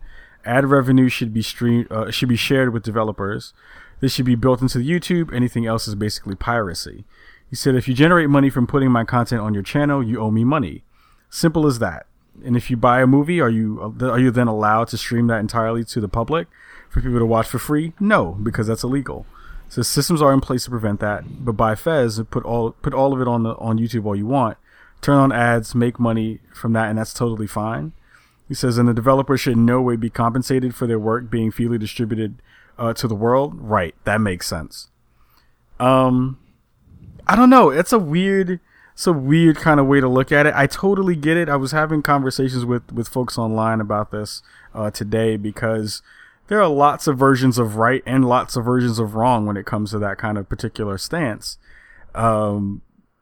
Ad revenue should be stream uh, should be shared with developers. This should be built into YouTube. Anything else is basically piracy. He said, if you generate money from putting my content on your channel, you owe me money. Simple as that. And if you buy a movie, are you are you then allowed to stream that entirely to the public for people to watch for free? No, because that's illegal. So systems are in place to prevent that. But buy Fez put all put all of it on the on YouTube all you want. Turn on ads, make money from that, and that's totally fine. He says, and the developer should in no way be compensated for their work being freely distributed uh, to the world. Right, that makes sense. Um, I don't know. It's a weird, it's a weird kind of way to look at it. I totally get it. I was having conversations with with folks online about this uh, today because there are lots of versions of right and lots of versions of wrong when it comes to that kind of particular stance. Um,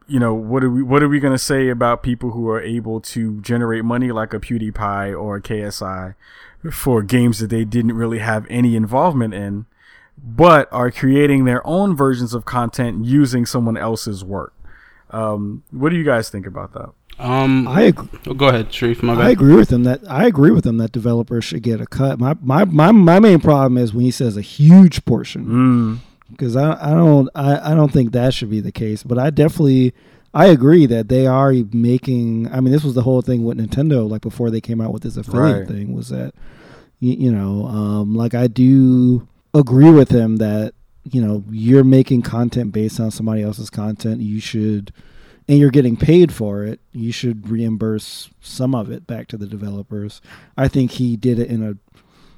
you know, what are we what are we gonna say about people who are able to generate money like a PewDiePie or a KSI for games that they didn't really have any involvement in, but are creating their own versions of content using someone else's work? Um, what do you guys think about that? Um, I agree. oh, go ahead, Shareef. My bad. I agree with him that I agree with him that developers should get a cut. My my my, my main problem is when he says a huge portion Mm, because I I don't I, I don't think that should be the case. But I definitely I agree that they are making. I mean, this was the whole thing with Nintendo. Like before they came out with this affiliate Right. thing, was that you, you know um, like I do agree with him that you know you're making content based on somebody else's content. You should. And you're getting paid for it. You should reimburse some of it back to the developers. I think he did it in a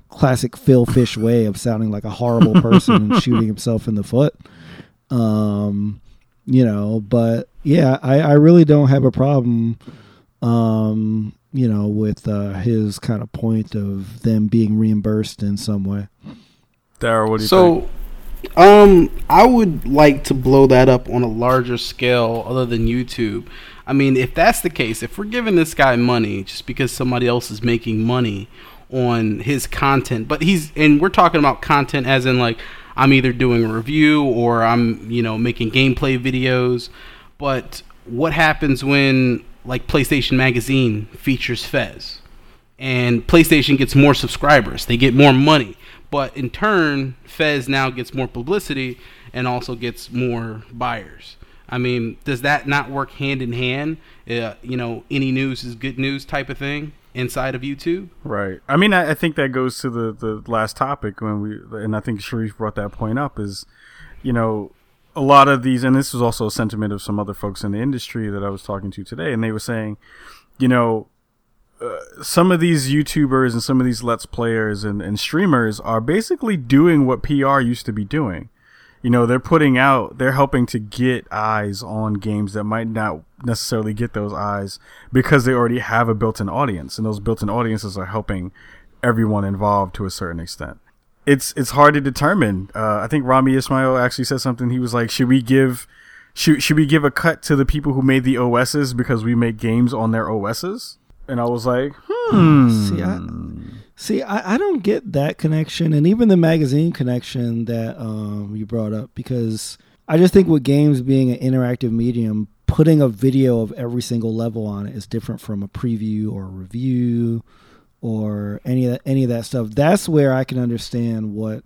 classic Phil Fish way of sounding like a horrible person and shooting himself in the foot. Um, you know, but yeah, I, I really don't have a problem, um, you know, with uh, his kind of point of them being reimbursed in some way. Dara, what do you think? So, um, I would like to blow that up on a larger scale other than YouTube. I mean, if that's the case, if we're giving this guy money just because somebody else is making money on his content, but he's and we're talking about content as in like I'm either doing a review or I'm, you know, making gameplay videos. But what happens when like PlayStation Magazine features Fez? and PlayStation gets more subscribers. They get more money. But in turn, Fez now gets more publicity and also gets more buyers. I mean, does that not work hand in hand? Uh, you know, any news is good news type of thing inside of YouTube. Right. I mean, I, I think that goes to the, the last topic when we, and I think Shareef brought that point up is, you know, a lot of these, and this was also a sentiment of some other folks in the industry that I was talking to today, and they were saying, you know, uh, some of these YouTubers and some of these Let's Players and, and streamers are basically doing what PR used to be doing. You know, they're putting out, they're helping to get eyes on games that might not necessarily get those eyes because they already have a built in audience, and those built in audiences are helping everyone involved to a certain extent. It's it's hard to determine. Uh, I think Rami Ismail actually said something. He was like, "Should we give should should we give a cut to the people who made the OSs because we make games on their OSs?" And I was like, "Hmm." See, I, see, I, I don't get that connection, and even the magazine connection that um, you brought up, because I just think with games being an interactive medium, putting a video of every single level on it is different from a preview or a review or any of that, any of that stuff. That's where I can understand what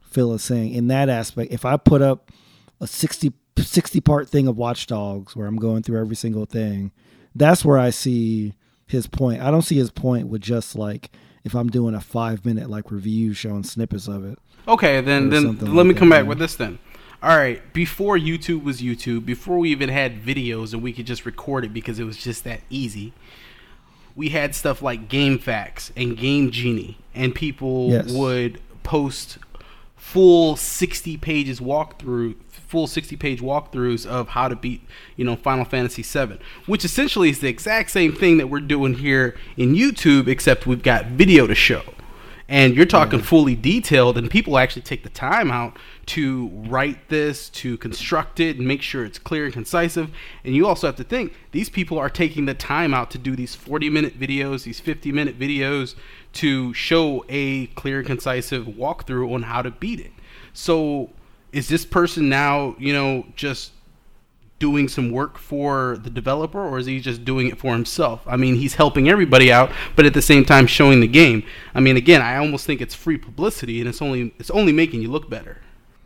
Phil is saying in that aspect. If I put up a 60, 60 part thing of Watch Dogs where I'm going through every single thing, that's where I see his point. I don't see his point with just like if I'm doing a five minute like review showing snippets of it. Okay, then then let me come that, back yeah. with this then. All right, before YouTube was YouTube, before we even had videos and we could just record it because it was just that easy. We had stuff like GameFAQs and Game Genie, and people Yes. would post full 60 pages walkthrough full 60 page walkthroughs of how to beat you know final fantasy 7 which essentially is the exact same thing that we're doing here in youtube except we've got video to show. And you're talking mm-hmm. fully detailed and people actually take the time out to write this to construct it and make sure it's clear and concise and you also have to think these people are taking the time out to do these 40 minute videos these 50 minute videos to show a clear and concise walkthrough on how to beat it. So is this person now you know just doing some work for the developer or is he just doing it for himself? I mean, he's helping everybody out, but at the same time showing the game. I mean, again, I almost think it's free publicity and it's only it's only making you look better.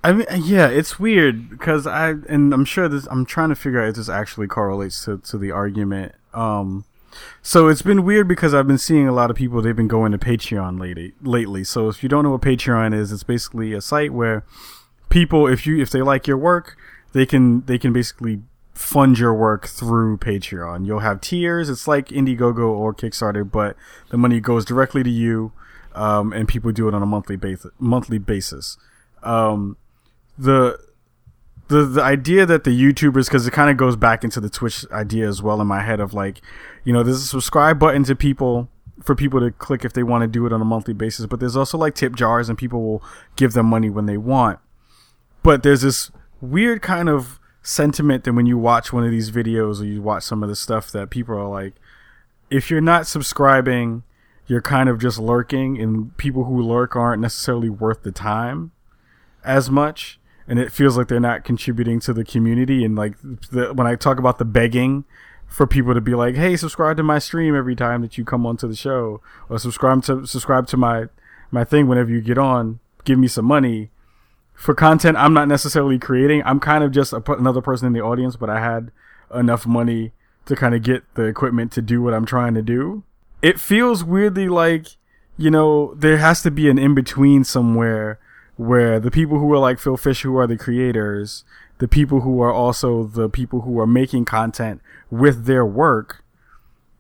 I mean, yeah, it's weird because I and I'm sure this. I'm trying to figure out if this actually correlates to to the argument. Um, so it's been weird because I've been seeing a lot of people. They've been going to Patreon lately. Lately, so if you don't know what Patreon is, it's basically a site where people, if you if they like your work, they can they can basically fund your work through Patreon. You'll have tiers. It's like Indiegogo or Kickstarter, but the money goes directly to you, um, and people do it on a monthly basis. Monthly basis. Um, the the the idea that the YouTubers, because it kind of goes back into the Twitch idea as well in my head of like, you know, there's a subscribe button to people for people to click if they want to do it on a monthly basis, but there's also like tip jars and people will give them money when they want. But there's this weird kind of sentiment that when you watch one of these videos or you watch some of the stuff that people are like, if you're not subscribing, you're kind of just lurking, and people who lurk aren't necessarily worth the time as much. And it feels like they're not contributing to the community. And like the, when I talk about the begging for people to be like, "Hey, subscribe to my stream every time that you come onto the show, or subscribe to subscribe to my my thing whenever you get on, give me some money." For content I'm not necessarily creating, I'm kind of just a, another person in the audience, but I had enough money to kind of get the equipment to do what I'm trying to do. It feels weirdly like, you know, there has to be an in between somewhere where the people who are like Phil Fish, who are the creators, the people who are also the people who are making content with their work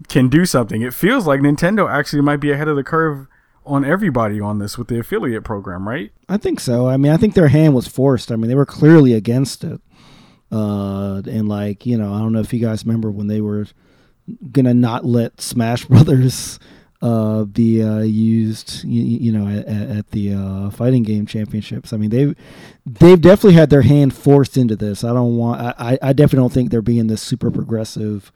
can do something. It feels like Nintendo actually might be ahead of the curve on everybody on this with the affiliate program, right? I think so. I mean, I think their hand was forced. I mean, they were clearly against it. Uh, and like, you know, I don't know if you guys remember when they were gonna not let Smash Brothers uh, be uh, used, you, you know, at, at the uh, fighting game championships. I mean, they've they've definitely had their hand forced into this. I don't want. I, I definitely don't think they're being this super progressive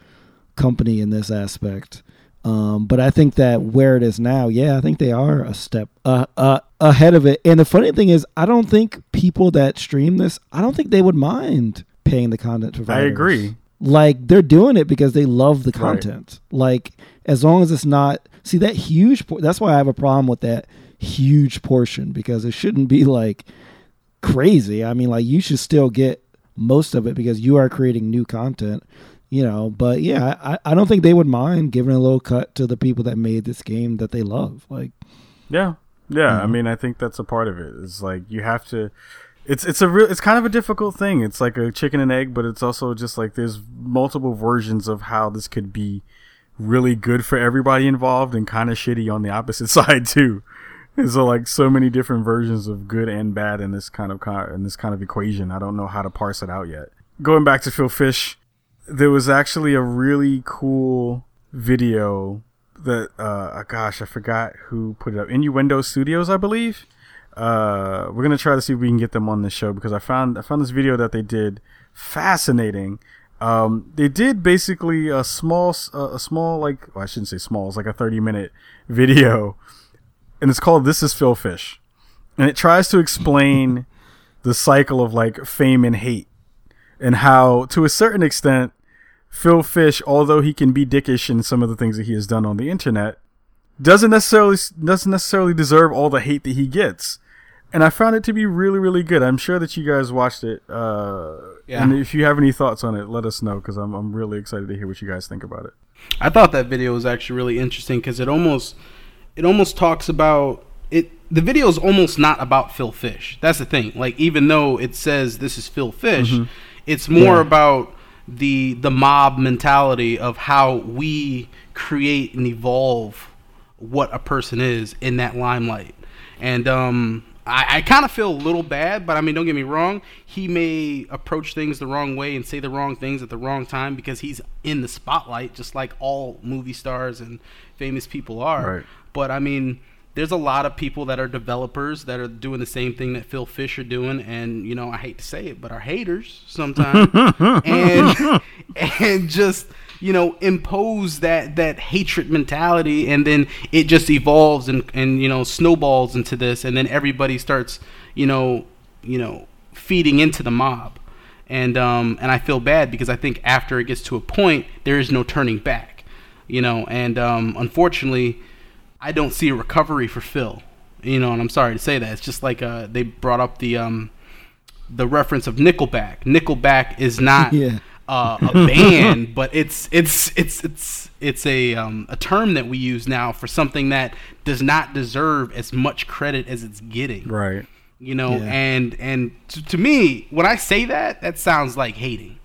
company in this aspect. Um, but I think that where it is now, yeah, I think they are a step uh, uh, ahead of it. And the funny thing is, I don't think people that stream this, I don't think they would mind paying the content provider. I agree. Like they're doing it because they love the Right. content. Like as long as it's not see that huge. por- That's why I have a problem with that huge portion because it shouldn't be like crazy. I mean, like you should still get most of it because you are creating new content. You know, but yeah, I, I don't think they would mind giving a little cut to the people that made this game that they love. Like, Yeah, yeah. I mean, I think that's a part of it. It's like you have to. It's it's a real. It's kind of a difficult thing. It's like a chicken and egg, but it's also just like there's multiple versions of how this could be really good for everybody involved and kind of shitty on the opposite side too. And so uh, like so many different versions of good and bad in this kind of in this kind of equation. I don't know how to parse it out yet. Going back to Phil Fish, there was actually a really cool video that uh gosh i forgot who put it up. Innuendo studios i believe. Uh we're gonna try to see if we can get them on the show because i found i found this video that they did fascinating. Um they did basically a small a small like well, i shouldn't say small it's like a 30 minute video and it's called this is phil fish. And it tries to explain the cycle of like fame and hate and how to a certain extent Phil Fish, although he can be dickish in some of the things that he has done on the internet, doesn't necessarily doesn't necessarily deserve all the hate that he gets. And I found it to be really, really good. I'm sure that you guys watched it. Uh, Yeah. And if you have any thoughts on it, let us know because I'm I'm really excited to hear what you guys think about it. I thought that video was actually really interesting because it almost it almost talks about it. The video is almost not about Phil Fish. That's the thing. Like even though it says this is Phil Fish, it's more Yeah. about the the mob mentality of how we create and evolve what a person is in that limelight. And um, I, I kind of feel a little bad, but I mean, don't get me wrong. He may approach things the wrong way and say the wrong things at the wrong time because he's in the spotlight, just like all movie stars and famous people are. Right. But I mean, there's a lot of people that are developers that are doing the same thing that Phil Fish are doing, and you know, I hate to say it, but are haters sometimes, and and just you know impose that that hatred mentality, and then it just evolves and and you know snowballs into this, and then everybody starts you know you know feeding into the mob, and um and I feel bad because I think after it gets to a point, there is no turning back, you know, and um unfortunately. I don't see a recovery for Phil. You know, and I'm sorry to say that. It's just like uh, they brought up the um, the reference of Nickelback. Nickelback is not Yeah. uh, a band, but it's it's it's it's it's a um, a term that we use now for something that does not deserve as much credit as it's getting Right. you know Yeah. and and to, to me when i say that that sounds like hating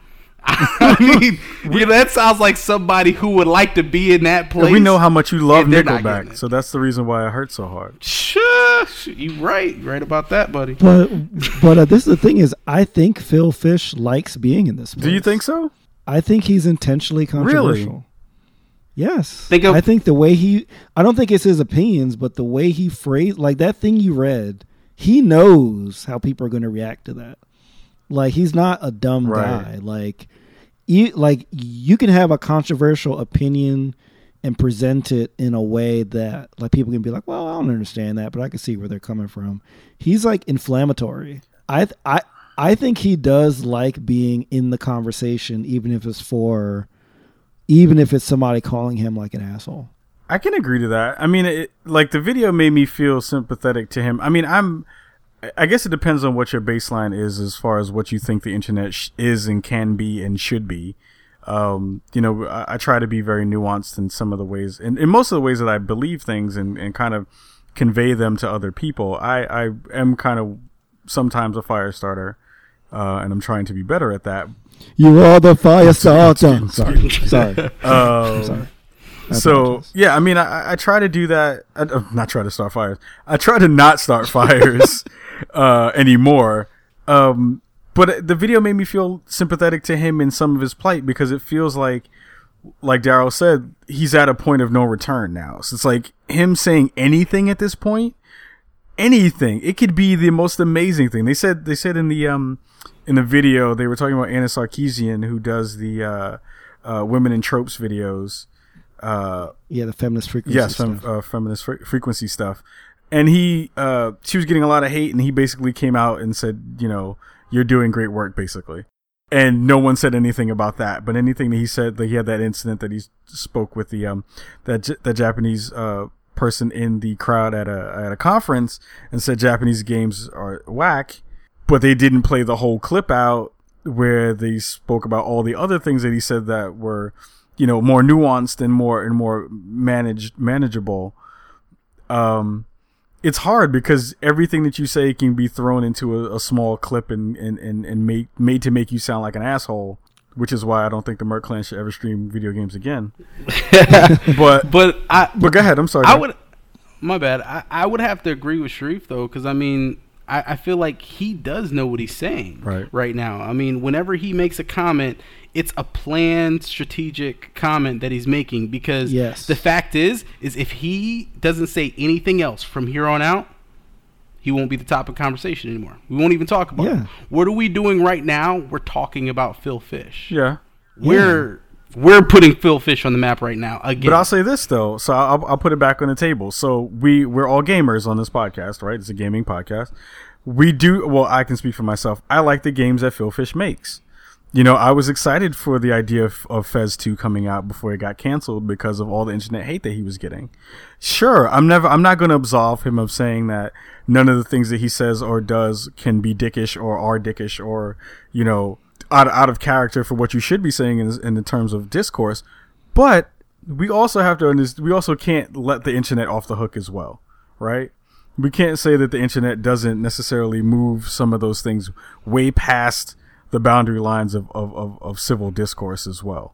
I mean, yeah, that sounds like somebody who would like to be in that place. We know how much you love and they're not getting Nickelback, so that's the reason why it hurts so hard. Shush, you right, you right about that, buddy. But but uh, this is the thing is I think Phil Fish likes being in this. Place. Do you think so? I think he's intentionally controversial. Yes. Think of- I think the way he I don't think it's his opinions, but the way he phrased like that thing you read, he knows how people are going to react to that. Like he's not a dumb Right. guy. Like you like you can have a controversial opinion and present it in a way that like people can be like, "Well, I don't understand that, but I can see where they're coming from." He's like inflammatory. I th- I I think he does like being in the conversation even if it's for even if it's somebody calling him like an asshole. I can agree to that. I mean, it, like the video made me feel sympathetic to him. I mean, I'm. I guess it depends on what your baseline is as far as what you think the internet sh- is and can be and should be. Um, you know, I, I try to be very nuanced in some of the ways, in, in most of the ways that I believe things and, and kind of convey them to other people. I, I am kind of sometimes a fire starter, uh, and I'm trying to be better at that. You are the fire starter. Sorry, sorry. Um, Sorry. So yeah, I mean, I, I try to do that. I, uh, not try to start fires. I try to not start fires uh, anymore. Um, but the video made me feel sympathetic to him in some of his plight because it feels like, like Daryl said, he's at a point of no return now. So it's like him saying anything at this point, anything. It could be the most amazing thing. They said they said in the um in the video they were talking about Anna Sarkeesian who does the uh, uh, women in tropes videos. Uh, yeah, the feminist frequency. yes, fem- stuff. uh, feminist fre- frequency stuff. And he, uh, she was getting a lot of hate, and he basically came out and said, you know, you're doing great work, basically. And no one said anything about that. But anything that he said, like he had that incident that he spoke with the um that that Japanese uh person in the crowd at a at a conference and said Japanese games are whack, but they didn't play the whole clip out where they spoke about all the other things that he said that were you know more nuanced and more and more managed manageable um it's hard because everything that you say can be thrown into a, a small clip and and and, and made made to make you sound like an asshole which is why I don't think the Merc Clan should ever stream video games again. but But I, but go ahead. I'm sorry. I would, my bad. I, I would have to agree with Shareef though, because I mean, I, I feel like he does know what he's saying Right. right now. I mean, whenever he makes a comment, it's a planned, strategic comment that he's making. Because Yes. the fact is, is if he doesn't say anything else from here on out, he won't be the topic of conversation anymore. We won't even talk about Yeah. it. What are we doing right now? We're talking about Phil Fish. yeah. We're we're putting Phil Fish on the map right now again. But I'll say this though, so I'll, I'll put it back on the table. So we we're all gamers on this podcast, right? It's a gaming podcast. We do well. I can speak for myself. I like the games that Phil Fish makes. You know, I was excited for the idea of, of Fez 2 coming out before it got canceled because of all the internet hate that he was getting. Sure, I'm never I'm not going to absolve him of saying that none of the things that he says or does can be dickish or are dickish or, you know, out, out of character for what you should be saying in, in the terms of discourse. But we also have to understand, we also can't let the internet off the hook as well, right? We can't say that the internet doesn't necessarily move some of those things way past the boundary lines of, of, of, of civil discourse as well,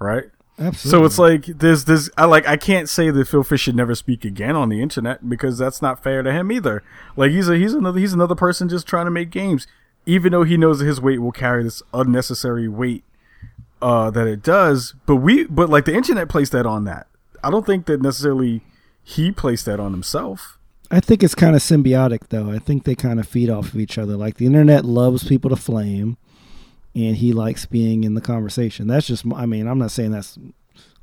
right? Absolutely. So it's like there's this I like I can't say that Phil Fish should never speak again on the internet because that's not fair to him either. Like he's a he's another he's another person just trying to make games, even though he knows that his weight will carry this unnecessary weight uh, that it does. But we but like the internet placed that on that. I don't think that necessarily he placed that on himself. I think it's kind of symbiotic, though. I think they kind of feed off of each other. Like the internet loves people to flame, and he likes being in the conversation. That's just, I mean, I'm not saying that's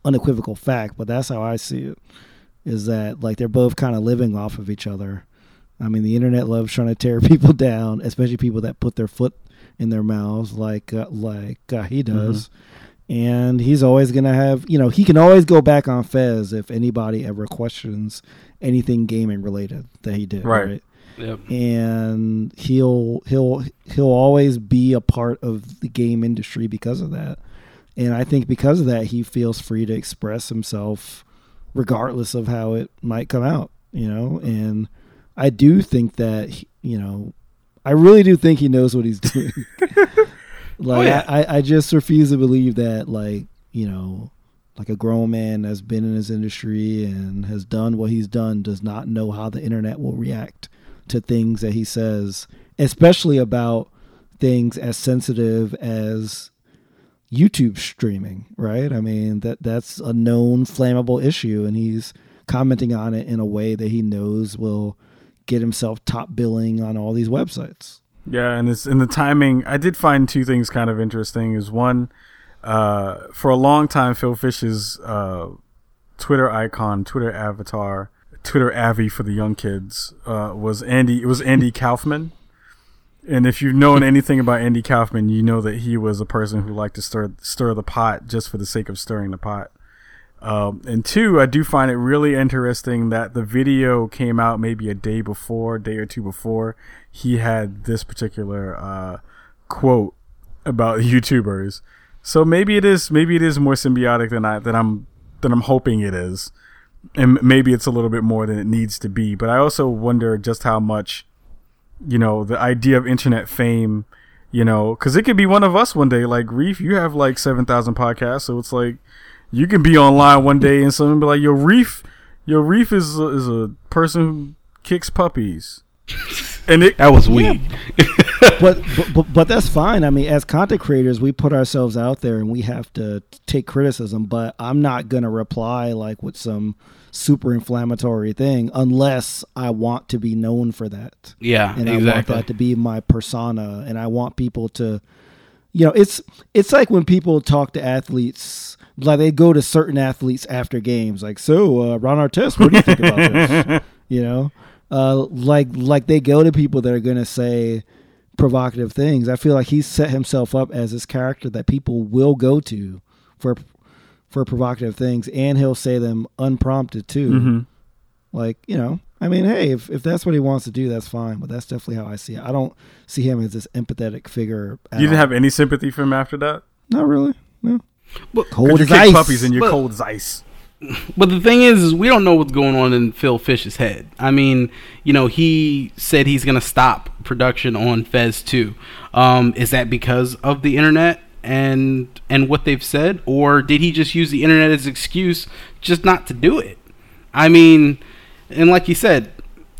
unequivocal fact, but that's how I see it. Is that like they're both kind of living off of each other. I mean, the internet loves trying to tear people down, especially people that put their foot in their mouths, like uh, like uh, he does. And he's always gonna have, you know, he can always go back on Fez if anybody ever questions anything gaming related that he did. Right. right? Yep. and he'll he'll he'll always be a part of the game industry because of that. And I think because of that, he feels free to express himself, regardless of how it might come out. You know, and I do think that he- you know, I really do think he knows what he's doing. Oh, like yeah. I, I, I just refuse to believe that like you know, like a grown man that's been in his industry and has done what he's done does not know how the internet will react to things that he says, especially about things as sensitive as YouTube streaming, right? I mean that that's a known flammable issue, and he's commenting on it in a way that he knows will get himself top billing on all these websites. Yeah, and it's in the timing. I did find two things kind of interesting. Is one, uh, for a long time, Phil Fish's uh, Twitter icon, Twitter avatar, Twitter Avi for the young kids uh, was Andy. It was Andy Kaufman. And if you've known anything about Andy Kaufman, you know that he was a person who liked to stir stir the pot just for the sake of stirring the pot. Um, and two, I do find it really interesting that the video came out maybe a day before, day or two before, he had this particular uh, quote about YouTubers. So maybe it is, maybe it is more symbiotic than I than I'm than I'm hoping it is, and maybe it's a little bit more than it needs to be. But I also wonder just how much, you know, the idea of internet fame. You know, because it could be one of us one day. Like Reef, you have like seven thousand podcasts, so it's like you can be online one day and someone be like, "Yo, Reef, your Reef is a, is a person who kicks puppies," and it That was weak. but, but but but that's fine. I mean, as content creators, we put ourselves out there and we have to take criticism. But I'm not gonna reply like with some super inflammatory thing unless I want to be known for that. Yeah, and I want that to be my persona, and I want people to, you know, it's it's like when people talk to athletes. Like they go to certain athletes after games, like so. Uh, Ron Artest, what do you think about this? You know, uh, like like they go to people that are gonna say provocative things. I feel like he's set himself up as this character that people will go to for for provocative things, and he'll say them unprompted too. Mhm. Like you know, I mean, hey, if if that's what he wants to do, that's fine. But that's definitely how I see it. I don't see him as this empathetic figure. you didn't all. have any sympathy for him after that. not really. No, But- cold as ice. puppies and you're But- cold as ice. But the thing is, is we don't know what's going on in Phil Fish's head. I mean, you know, he said he's going to stop production on Fez 2. Um, is that because of the internet and and what they've said, or did he just use the internet as excuse just not to do it? I mean, and like you said,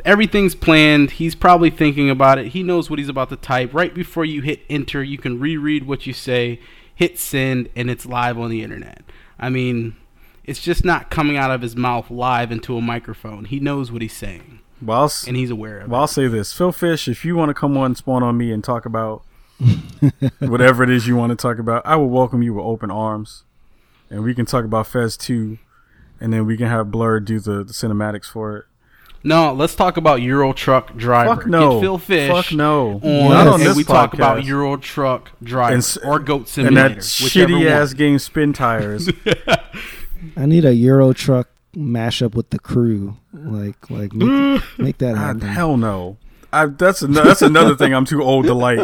everything's planned. He's probably thinking about it. He knows what he's about to type. Right before you hit enter, you can reread what you say, hit send, and it's live on the internet. I mean, it's just not coming out of his mouth live into a microphone. He knows what he's saying, Well, I'll, and he's aware of it. well, I'll say this: Phil Fish, if you want to come on, spawn on me, and talk about whatever it is you want to talk about, I will welcome you with open arms, and we can talk about Fez two, and then we can have Blur do the, the cinematics for it. It. No, let's talk about Euro Truck Driver. Fuck no. Get Phil Fish. Fuck no. On, Not on and this we talk about. Euro Truck Driver And or Goat And Simulator, that shitty one. ass game, Spintires. I need a Euro truck mashup with the crew. Like like make, make that God, happen. hell no. I, that's an, that's another thing I'm too old to like.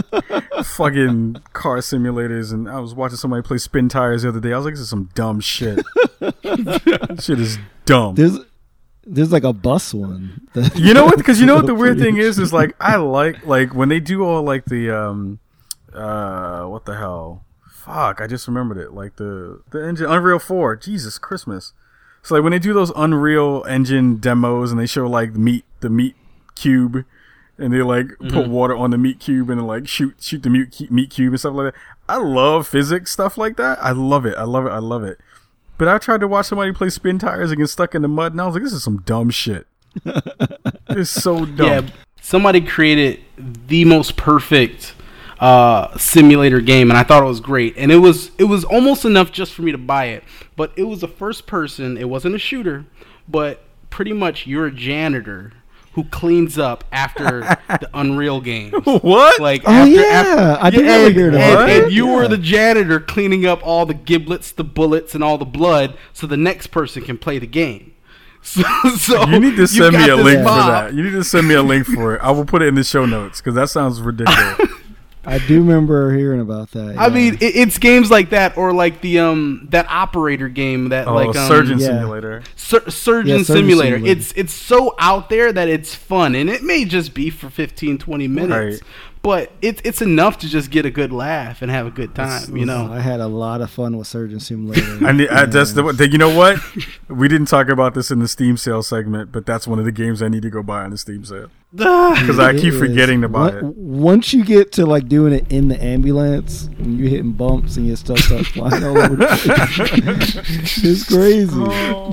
Fucking car simulators, and I was watching somebody play Spintires the other day. I was like, "This is some dumb shit. shit is dumb." There's there's like a bus one. You know what? Because you know what the weird thing is is like I like like when they do all like the um uh what the hell fuck I just remembered it like the the engine Unreal Four Jesus Christmas. So like when they do those Unreal Engine demos and they show like the meat the meat cube and they like put water on the meat cube and like shoot shoot the meat meat cube and stuff like that. I love physics stuff like that. I love it. I love it. I love it. But I tried to watch somebody play Spintires and get stuck in the mud, and I was like, "This is some dumb shit." it's so dumb. Yeah, somebody created the most perfect uh, simulator game, and I thought it was great. And it was it was almost enough just for me to buy it. But it was a first person. It wasn't a shooter, but pretty much you're a janitor who cleans up after the Unreal games. What? Like Oh, after, yeah, after- I did Yeah, ever and, hear and, and that. you were the janitor cleaning up all the giblets, the bullets, and all the blood, so the next person can play the game. So, so you need to send me a this link for that. You need to send me a link for it. I will put it in the show notes because that sounds ridiculous. I do remember hearing about that. I yeah. mean, it, it's games like that, or like the um that operator game that oh, like um, Surgeon yeah. Simulator. Sur- Surgeon, Yeah, Surgeon Simulator. Simulator. It's it's so out there that it's fun, and it may just be for 15, 20 minutes. Right. But it's it's enough to just get a good laugh and have a good time. You know, I had a lot of fun with Surgeon Simulator. I need, I, that's the, Man. the you know what we didn't talk about this in the Steam sale segment, but that's one of the games I need to go buy on the Steam sale because I keep is. forgetting to buy On- it. Once you get to like doing it in the ambulance, and you're hitting bumps and your stuff starts flying all over the place. it's crazy.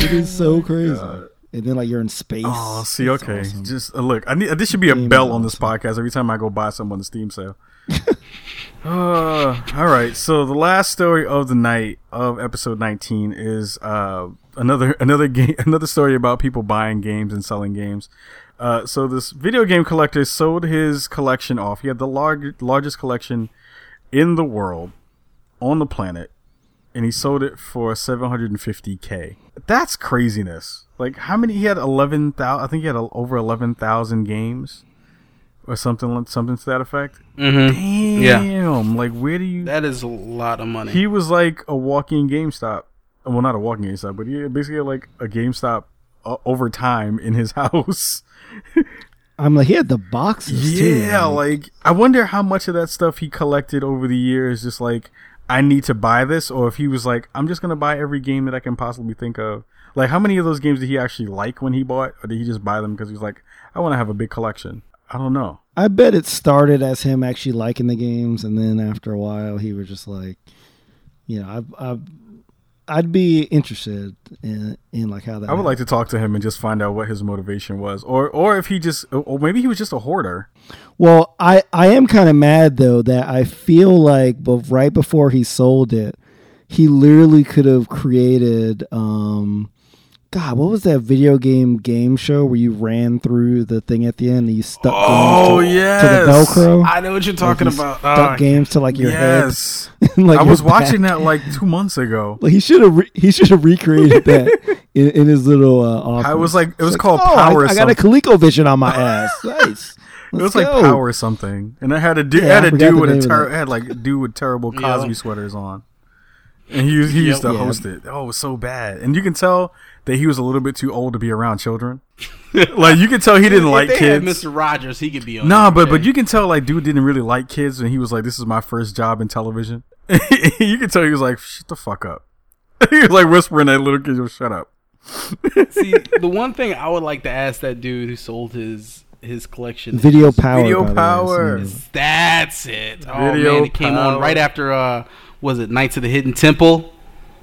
it is so oh crazy. And then like you're in space. Oh, see, okay, awesome. just uh, look. I need this should be a bell on this awesome. podcast every time I go buy something on the Steam sale. uh, all right, so the last story of the night of episode 19 is uh another another game another story about people buying games and selling games. Uh, so this video game collector sold his collection off. He had the large, largest collection in the world on the planet and he sold it for 750k. That's craziness. Like how many he had 11,000 I think he had a, over 11,000 games or something like something to that effect. mm-hmm. Yeah. Like where do you that is a lot of money. He was like a walking GameStop. Well, not a walking GameStop, but he basically had like a GameStop uh, over time in his house. I'm like he had the boxes too. Yeah, man. like I wonder how much of that stuff he collected over the years. Just like I need to buy this, or if he was like, I'm just gonna buy every game that I can possibly think of. Like, how many of those games did he actually like when he bought, or did he just buy them because he was like, I want to have a big collection? I don't know. I bet it started as him actually liking the games, and then after a while, he was just like, you know, I, I, I'd be interested in, in like how that. I would like to talk to him and just find out what his motivation was, or or if he just, or maybe he was just a hoarder. Well, I I am kind of mad though that I feel like, but right before he sold it, he literally could have created. um God, what was that video game game show where you ran through the thing at the end and you stuck Oh, games to, yes. to the Velcro? I know what you're talking Like, you about. Stuck Ah, games to like your yes, head. and, like, I your was watching back. that like two months ago. Like he should have re- he should have recreated that in, in his little uh, office. I was like- it was It's called oh, Power I, I got a something." ColecoVision on my ass. Nice. It was like power or something, and it had a dude, Yeah, I had a forgot dude with a ter- had like a dude with terrible Yeah. Cosby sweaters on, and he he used to Yeah. host it. Oh, it was so bad, and you can tell that he was a little bit too old to be around children. like you can tell he didn't if like they had kids. Mr. Rogers, he could be on. Nah, there, but but you can tell like dude didn't really like kids, and he was like, "This is my first job in television." you can tell he was like, "Shut the fuck up." he was like whispering at little kids, "Yo, "Shut up." See, the one thing I would like to ask that dude who sold his his collection Video is- power. Video by the way, power. so- That's it. Oh Video man, it came power. on right after uh was it Knights of the Hidden Temple?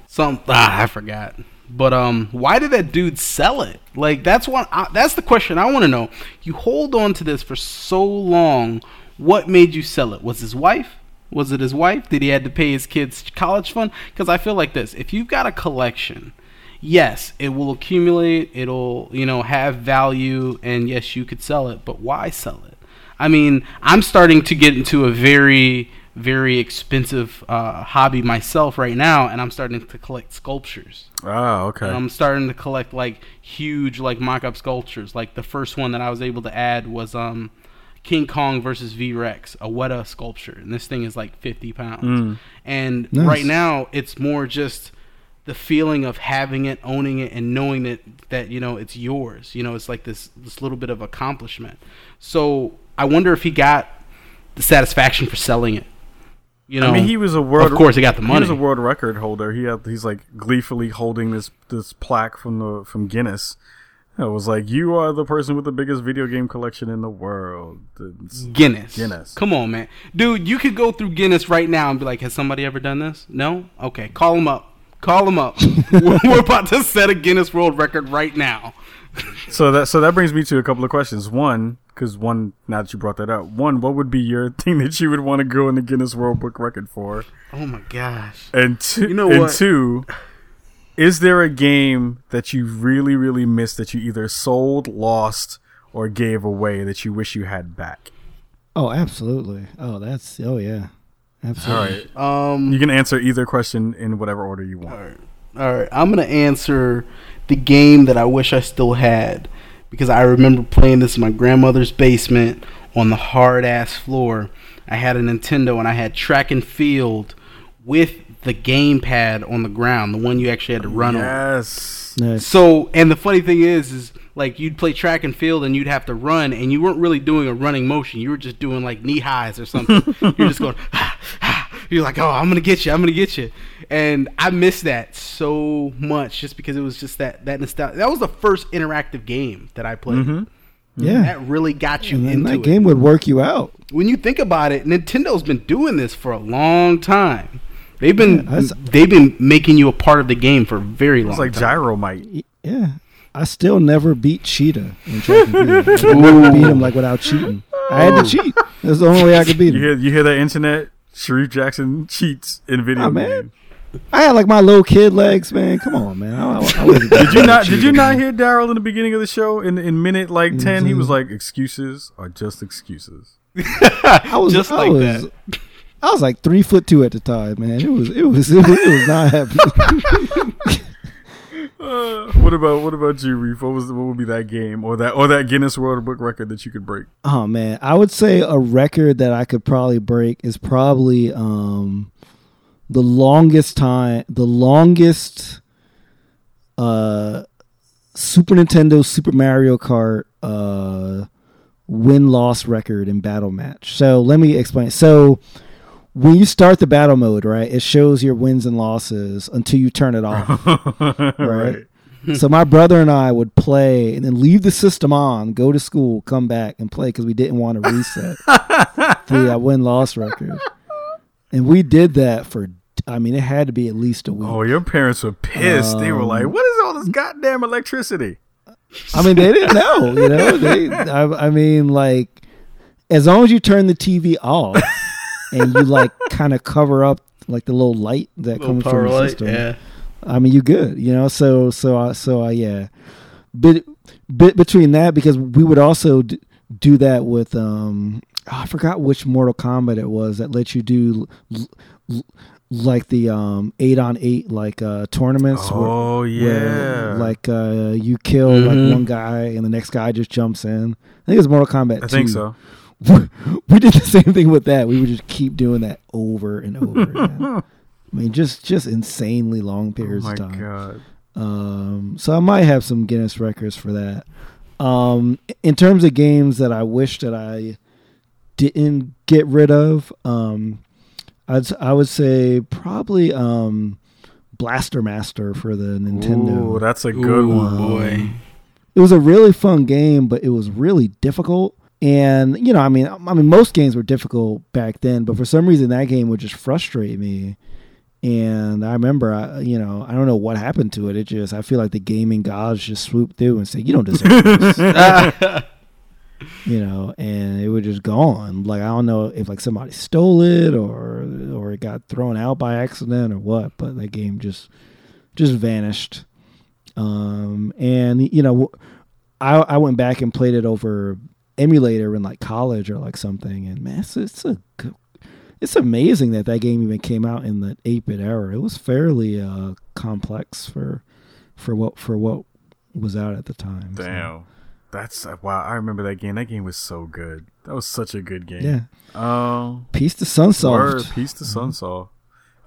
Some ah, I forgot. But um why did that dude sell it? Like that's one that's the question I want to know. You hold on to this for so long. What made you sell it? Was his wife? Was it his wife? Did he had to pay his kids college fund? Cuz I feel like this. If you've got a collection yes, it will accumulate, it'll, you know, have value, and yes, you could sell it, but why sell it? I mean, I'm starting to get into a very, very expensive uh, hobby myself right now, and I'm starting to collect sculptures. Oh, okay. And I'm starting to collect like huge, like mock-up sculptures. Like the first one that I was able to add was um, King Kong versus V Rex, a Weta sculpture, and this thing is like 50 pounds. And Nice. right now, it's more just the feeling of having it, owning it, and knowing that that you know it's yours. You know, it's like this this little bit of accomplishment. So I wonder if he got the satisfaction for selling it. You know, I mean, he was a world. Of course, he got the money. He was a world record holder. He had. He's like gleefully holding this this plaque from the from Guinness. It was like you are the person with the biggest video game collection in the world. It's- Guinness. Guinness. Come on, man. Dude, you could go through Guinness right now and be like, has somebody ever done this? No? Okay, call him up. Call him up. we're, we're about to set a Guinness World Record right now. So that so that brings me to a couple of questions. One, because one, now that you brought that up, one, what would be your thing that you would want to go in the Guinness World Book Record for? Oh my gosh. And two, You know and what? two, is there a game that you really really missed that you either sold, lost, or gave away that you wish you had back? Oh, absolutely. Oh, that's oh yeah, absolutely. right. Um You can answer either question in whatever order you want. All right, I'm gonna answer the game that I wish I still had because I remember playing this in my grandmother's basement on the hard ass floor. I had a Nintendo and I had track and field with the gamepad on the ground, the one you actually had to run on. Yes. So, and the funny thing is, is like you'd play track and field and you'd have to run and you weren't really doing a running motion. You were just doing like knee highs or something. You're just going. Ah, You're like, oh, I'm gonna get you. I'm gonna get you. And I miss that so much just because it was just that that nostalgia. That was the first interactive game that I played. Mm-hmm. Yeah. That really got you and then into that it. game would work you out. when you think about it, Nintendo's been doing this for a long time. They've been Yeah, that's- they've been making you a part of the game for a very long It's like time. Gyromite. Yeah. I still never beat Cheetah in track and field. I never beat him like without cheating. I had to cheat. That's the only way I could beat You him. hear you hear that internet? Shareef Jackson cheats in video man. games. I had like my little kid legs, man. Come on, man. I, I, I Did you not? Did you not hear Darryl in the beginning of the show? In in minute like ten, he was mm-hmm. like, "Excuses are just excuses." I was Just I like was, that. I was like three foot two at the time, man. It was it was it was, it was not happening. Uh, what about what about you, Reef? What was what would be that game or that or that Guinness World Book record that you could break? oh man, I would say a record that I could probably break is probably um the longest time, the longest uh Super Nintendo Super Mario Kart uh win loss record in battle match. So let me explain. So when you start the battle mode, right, it shows your wins and losses until you turn it off. right? so my brother and I would play and then leave the system on, go to school, come back and play because we didn't want to reset the uh, win loss record. And we did that for, I mean, it had to be at least a week. Oh, your parents were pissed. they were like, Um, "What is all this goddamn electricity?" I mean, they didn't know, you know. They, I, I mean, like, as long as you turn the TV off and you like kind of cover up like the little light that comes from the system. Yeah, I mean, you good, you know. So, so, uh, so, I yeah. Bit, bit between that because we would also d- do that with um, oh, I forgot which Mortal Kombat it was that let you do l- l- like the um eight on eight like uh tournaments. Oh where, yeah, like uh, you kill like one guy and the next guy just jumps in. I think it's Mortal Kombat. I think so. we did the same thing with that. We would just keep doing that over and over again. I mean, just just insanely long Oh periods my of time. god. Um, so I might have some Guinness records for that. Um, in terms of games that I wish that I didn't get rid of, um, I'd I would say probably um, Blaster Master for the Nintendo. Ooh, that's a good Ooh, one. boy. it was a really fun game, but it was really difficult. And you know, I mean, I mean, most games were difficult back then, but for some reason, that game would just frustrate me. And I remember, I, you know, I don't know what happened to it. It just, I feel like the gaming gods just swooped through and said, "You don't deserve this," you know, and it was just gone. Like I don't know if like somebody stole it or or it got thrown out by accident or what, but that game just just vanished. Um, and you know, I I went back and played it over emulator in like college or like something, and man, it's, it's a good- it's amazing that that game even came out in the 8-bit era. It was fairly uh, complex for for what for what was out at the time. so, Damn, that's uh, wow. I remember that game. That game was so good. That was such a good game. yeah. Um. Peace to Sunsoft. Peace to Sunsaw.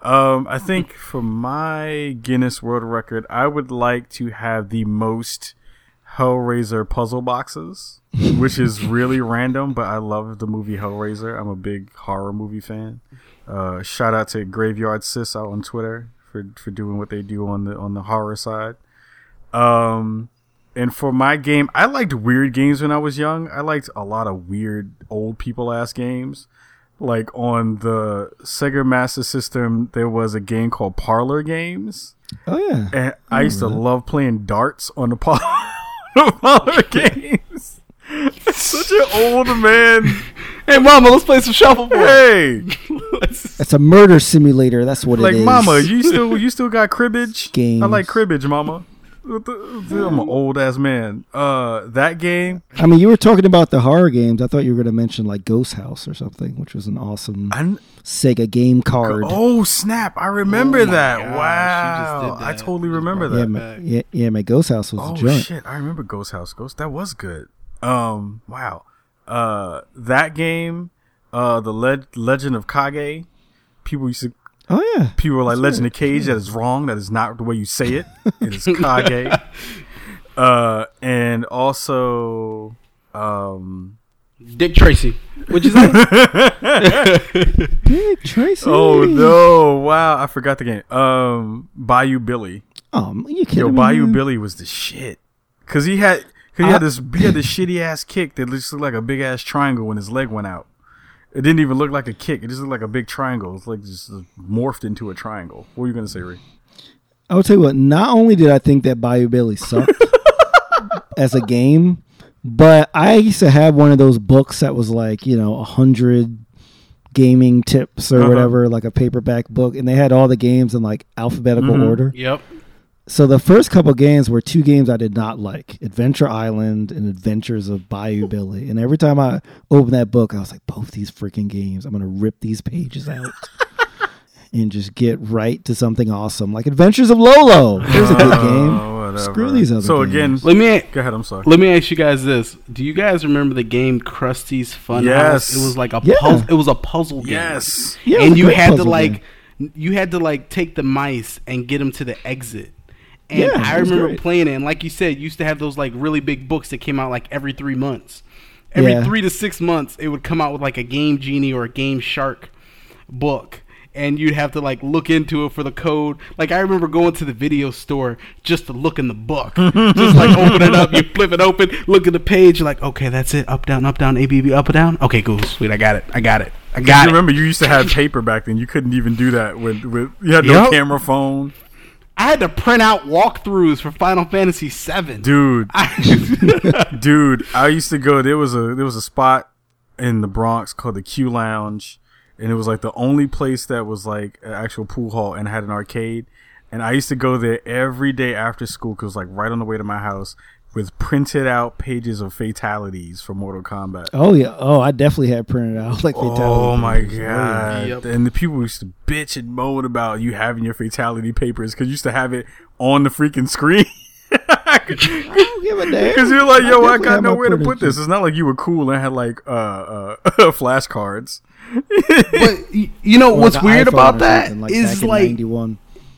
Um, I think for my Guinness World Record, I would like to have the most Hellraiser puzzle boxes, which is really random, but I love the movie Hellraiser. I'm a big horror movie fan. Uh, shout out to Graveyard Sis out on Twitter for for doing what they do on the on the horror side. Um, and for my game, I liked weird games when I was young. I liked a lot of weird old people ass games. Like on the Sega Master System, there was a game called Parlor Games, Oh yeah. and I used to love playing darts on the par- the Parlor Games. Such an old man. Hey, mama, let's play some shuffleboard. Hey, That's a murder simulator. That's what it is. like it is. Mama, you still you still got cribbage? I like cribbage, Mama. What the- I'm an old ass man. Uh, that game. I mean, you were talking about the horror games. I thought you were going to mention like Ghost House or something, which was an awesome I, Sega game card. Oh snap! I remember Oh that. gosh, wow, did I totally remember brought yeah, that. yeah, yeah, man. Ghost House was Oh a joint. shit! I remember Ghost House. Ghost that was good. Um, wow. Uh, that game, uh, the Le- Legend of Kage. People used to Oh yeah, people were like Legend of Cage. That is wrong. That is not the way you say it. It is Kage. Uh, and also, um, Dick Tracy. What'd you say? Dick Tracy. oh no, wow, I forgot the game. Um, Bayou Billy. Oh, you kidding Yo, me? Bayou man? Billy was the shit. Cause he had, cause he had this, he had this shitty ass kick that just looked like a big ass triangle when his leg went out. It didn't even look like a kick. It just looked like a big triangle. It's like just morphed into a triangle. What were you gonna say, Ray? I will tell you what. Not only did I think that Bayou Billy sucked as a game, but I used to have one of those books that was like you know a hundred gaming tips or Uh-huh. whatever, like a paperback book, and they had all the games in like alphabetical Mhm. order. yep. So the first couple games were two games I did not like: Adventure Island and Adventures of Bayou Billy. And every time I opened that book, I was like, "Both these freaking games! I'm gonna rip these pages out." And just get right to something awesome like Adventures of Lolo. There's a good oh, game. Oh, whatever. Screw these other So games. again, Let me go ahead. I'm sorry. let me ask you guys this: Do you guys remember the game Krusty's Fun Yes. House? It was like a Yeah. puzzle. It was a puzzle game. Yes. Yeah, and you had to like game. you had to like take the mice and get them to the exit. And Yeah, I remember great. playing it, and like you said, you used to have those like really big books that came out like every three months. Every Yeah. three to six months, it would come out with like a Game Genie or a Game Shark book, and you'd have to like look into it for the code. Like I remember going to the video store just to look in the book, just like open it up, you flip it open, look at the page, you're like, okay, that's it, up down, up down, A B B, up and down. Okay, cool, sweet, I got it, I got it, I got you it. remember you used to have paper back then. You couldn't even do that with with you had no Yup. camera phone, I had to print out walkthroughs for Final Fantasy VII. dude. I, dude i used to go there was a there was a spot in the bronx called the q lounge and it was like the only place that was like an actual pool hall and had an arcade and i used to go there every day after school because it was like right on the way to my house with printed out pages of fatalities for mortal kombat Oh yeah. Oh, I definitely had printed out like fatality. Oh my pages. god! Yep. And the people used to bitch and moan about you having your fatality papers because you used to have it on the freaking screen. I don't give a damn. Because you're like, yo, I, definitely got nowhere to put this. It's not like you were cool and had like uh, uh flashcards. but you know Or what's like weird about or that something, is like 91.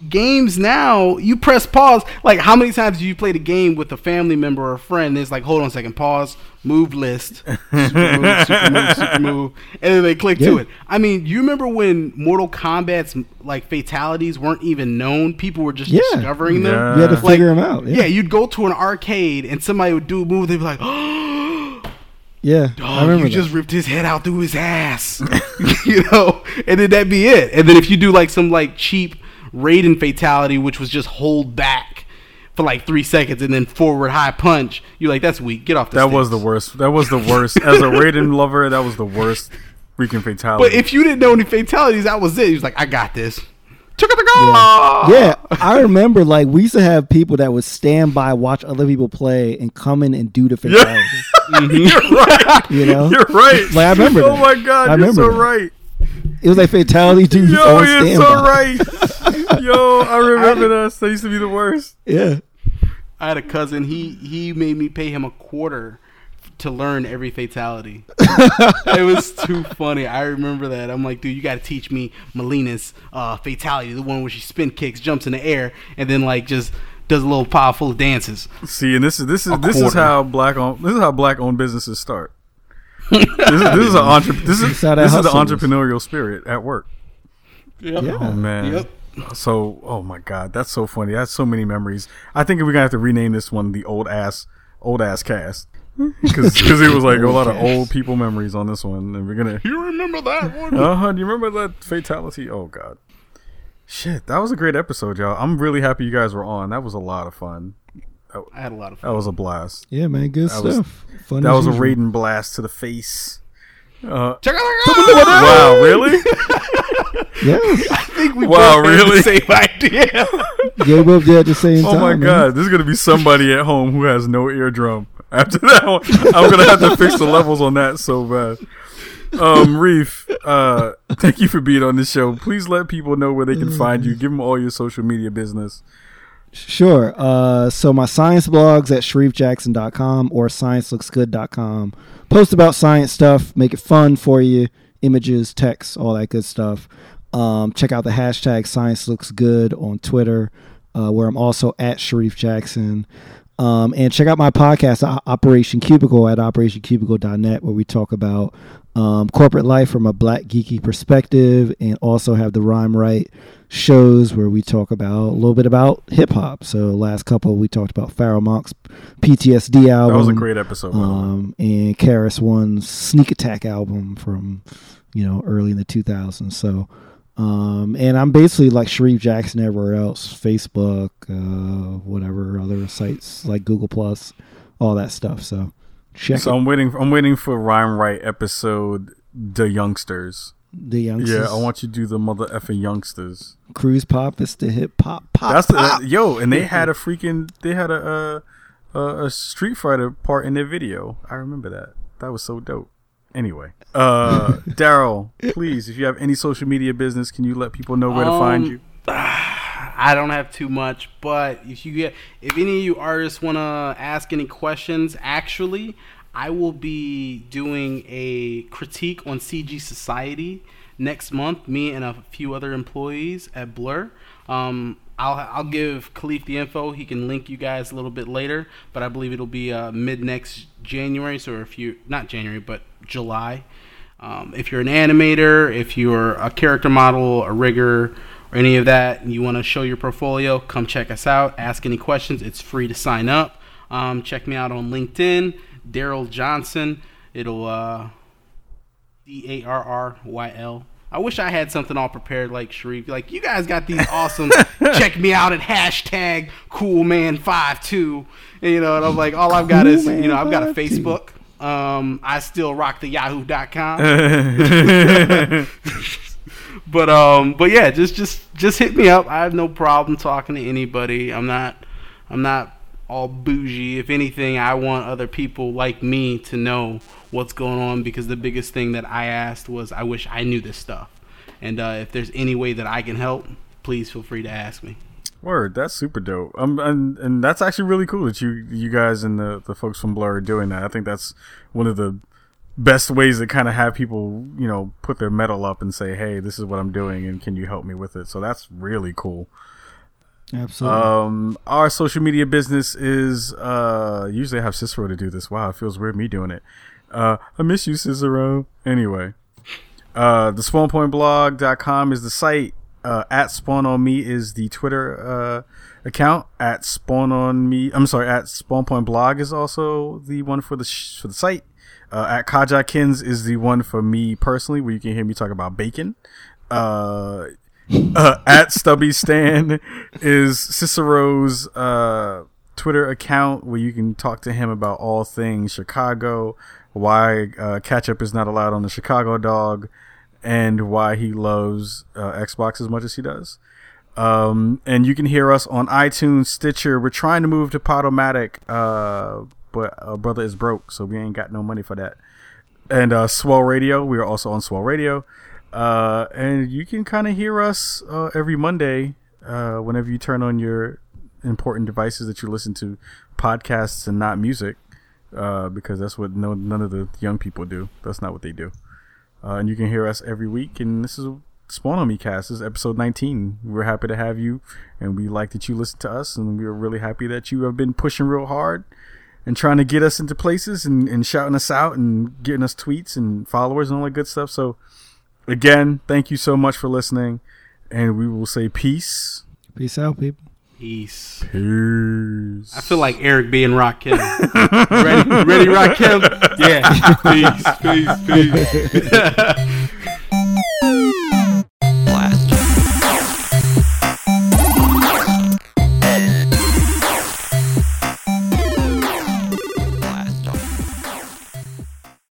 Games now. You press pause. Like how many times do you play the game with a family member or a friend? It's like, hold on a second, pause, move list, super move, super move, super move, and then they click to it. I mean, you remember when Mortal Kombat's like fatalities weren't even known? People were just Yeah. discovering them. Yeah. You had to Like, figure them out. Yeah. Yeah, you'd go to an arcade and somebody would do a move. They'd be like, "Oh, yeah. I remember you that. just ripped his head out through his ass," you know, and then that'd be it. And then if you do like some like cheap Raiden fatality, which was just hold back for like three seconds and then forward high punch, you're like, "That's weak. Get off the." That was the worst. That was the worst. As a Raiden lover, that was the worst freaking fatality. But if you didn't know any fatalities, that was it. He was like, "I got this." Took it the Yeah. goal. yeah, I remember like we used to have people that would stand by, watch other people play, and come in and do the fatality. you're right. You know, You're right. Like, I remember Oh that. my god, I you're so remember that. right. it was like fatality dudes Yo, on you're standby. so right. Yo, I remember that. That used to be the worst. Yeah, I had a cousin. He he made me pay him a quarter to learn every fatality. it was too funny. I remember that. I'm like, dude, you got to teach me Mileena's uh, fatality, the one where she spin kicks, jumps in the air, and then like just does a little pile full of dances. See, and this is this is A this is how black owned this is how black owned businesses start. this, is, this is an entre- this is this is the entrepreneurial spirit at work. Yep. yeah. Oh man. Yep. So, oh my god, that's so funny. That's so many memories. I think we're gonna have to rename this one the old ass old ass cast because it was like a lot of Old old people memories on this one, and we're gonna. You remember that one? Uh huh. Do you remember that fatality? Oh god. Shit, that was a great episode, y'all. I'm really happy you guys were on. That was a lot of fun. I had a lot of fun. That was a blast. Yeah, man, good That was- stuff. Fun That as was a raiding blast to the face. Uh, Check out wow, really? Yeah, I think we Wow, both had really? the same idea. yeah, we both did at the same Oh time. my man. god, this is gonna be somebody at home who has no eardrum. After that one, I'm gonna have to fix the levels on that so bad. Um, Reef, uh, thank you for being on this show. Please let people know where they can find you. Give them all your social media business. Sure. Uh, so my science blogs at shareefjackson.com or sciencelooksgood.com. Post about science stuff, make it fun for you, images, text, all that good stuff. Um, check out the hashtag science looks good on Twitter, uh, where I'm also at Shareef Jackson. Um, and check out my podcast, Operation Cubicle, at operationcubicle.net, where we talk about um, corporate life from a black geeky perspective, and also have the Rhyme Right shows where we talk about a little bit about hip hop. So last couple we talked about Pharoahe Monch's PTSD album. That was a great episode. by the way. Um, and KRS-One's Sneak Attack album from, you know, early in the 2000s. So, um, and I'm basically like Shareef Jackson everywhere else, Facebook, uh, whatever other sites like Google Plus, all that stuff. So check So it. I'm waiting. I'm waiting for Rhyme Right episode. The youngsters. The youngsters. Yeah, I want you to do the mother effing youngsters. Cruise Pop is the hip hop pop. That's the pop. yo, and they had a freaking. They had a a, a, a Street Fighter part in their video. I remember that. That was so dope. Anyway, uh, Darryl, please, if you have any social media business, can you let people know where to find Um, you? I don't have too much, but if you get if any of you artists want to ask any questions, actually, I will be doing a critique on CG Society next month. Me and a few other employees at Blur. Um, I'll I'll give Kahlief the info. He can link you guys a little bit later, but I believe it'll be uh, mid next January. So if you not January, but July. Um, if you're an animator, if you're a character model, a rigger, or any of that, and you want to show your portfolio, come check us out. Ask any questions. It's free to sign up. Um, check me out on LinkedIn, Darryl Johnson. It'll uh, D A R R Y L. I wish I had something all prepared like Shareef. Like you guys got these awesome. check me out at hashtag coolman52. And, you know, and I'm like, all I've got is you know, I've got a Coolman52. Facebook. Um, I still rock the Yahoo.com. but um, but yeah, just just just hit me up. I have no problem talking to anybody. I'm not I'm not all bougie. If anything, I want other people like me to know what's going on because the biggest thing that I asked was I wish I knew this stuff. And uh, if there's any way that I can help, please feel free to ask me. Word, that's super dope. Um, and and that's actually really cool that you you guys and the the folks from Blur are doing that. I think that's one of the best ways to kind of have people, you know, put their metal up and say, "Hey, this is what I'm doing, and can you help me with it?" So that's really cool. Absolutely. Um, our social media business is uh usually I have Cicero to do this. Wow, it feels weird me doing it. Uh, I miss you, Cicero. Anyway, uh, the spawnpointblog.com is the site. Uh, at spawn on me is the Twitter uh account. At spawn on me, I'm sorry. At spawnpoint blog is also the one for the sh- for the site. Uh, at Kajakins is the one for me personally, where you can hear me talk about bacon. Uh, uh, at Stubby Stan is Cicero's uh, Twitter account where you can talk to him about all things Chicago, why uh, ketchup is not allowed on the Chicago dog, and why he loves uh, Xbox as much as he does. Um, and you can hear us on iTunes, Stitcher. We're trying to move to Podomatic, uh, but our brother is broke, so we ain't got no money for that. And uh, Swell Radio, we are also on Swell Radio. Uh, and you can kind of hear us uh, every Monday uh, whenever you turn on your important devices that you listen to podcasts and not music, uh, because that's what no none of the young people do. That's not what they do. Uh, and you can hear us every week. And this is Spawn on Me Cast. This is episode 19. We're happy to have you, and we like that you listen to us, and we're really happy that you have been pushing real hard and trying to get us into places and, and shouting us out and getting us tweets and followers and all that good stuff. So, again, thank you so much for listening, and we will say peace. Peace out, people. Peace. Peace. I feel like Eric B. and Rakim. ready, ready, Rakim? Yeah. Peace, peace, peace.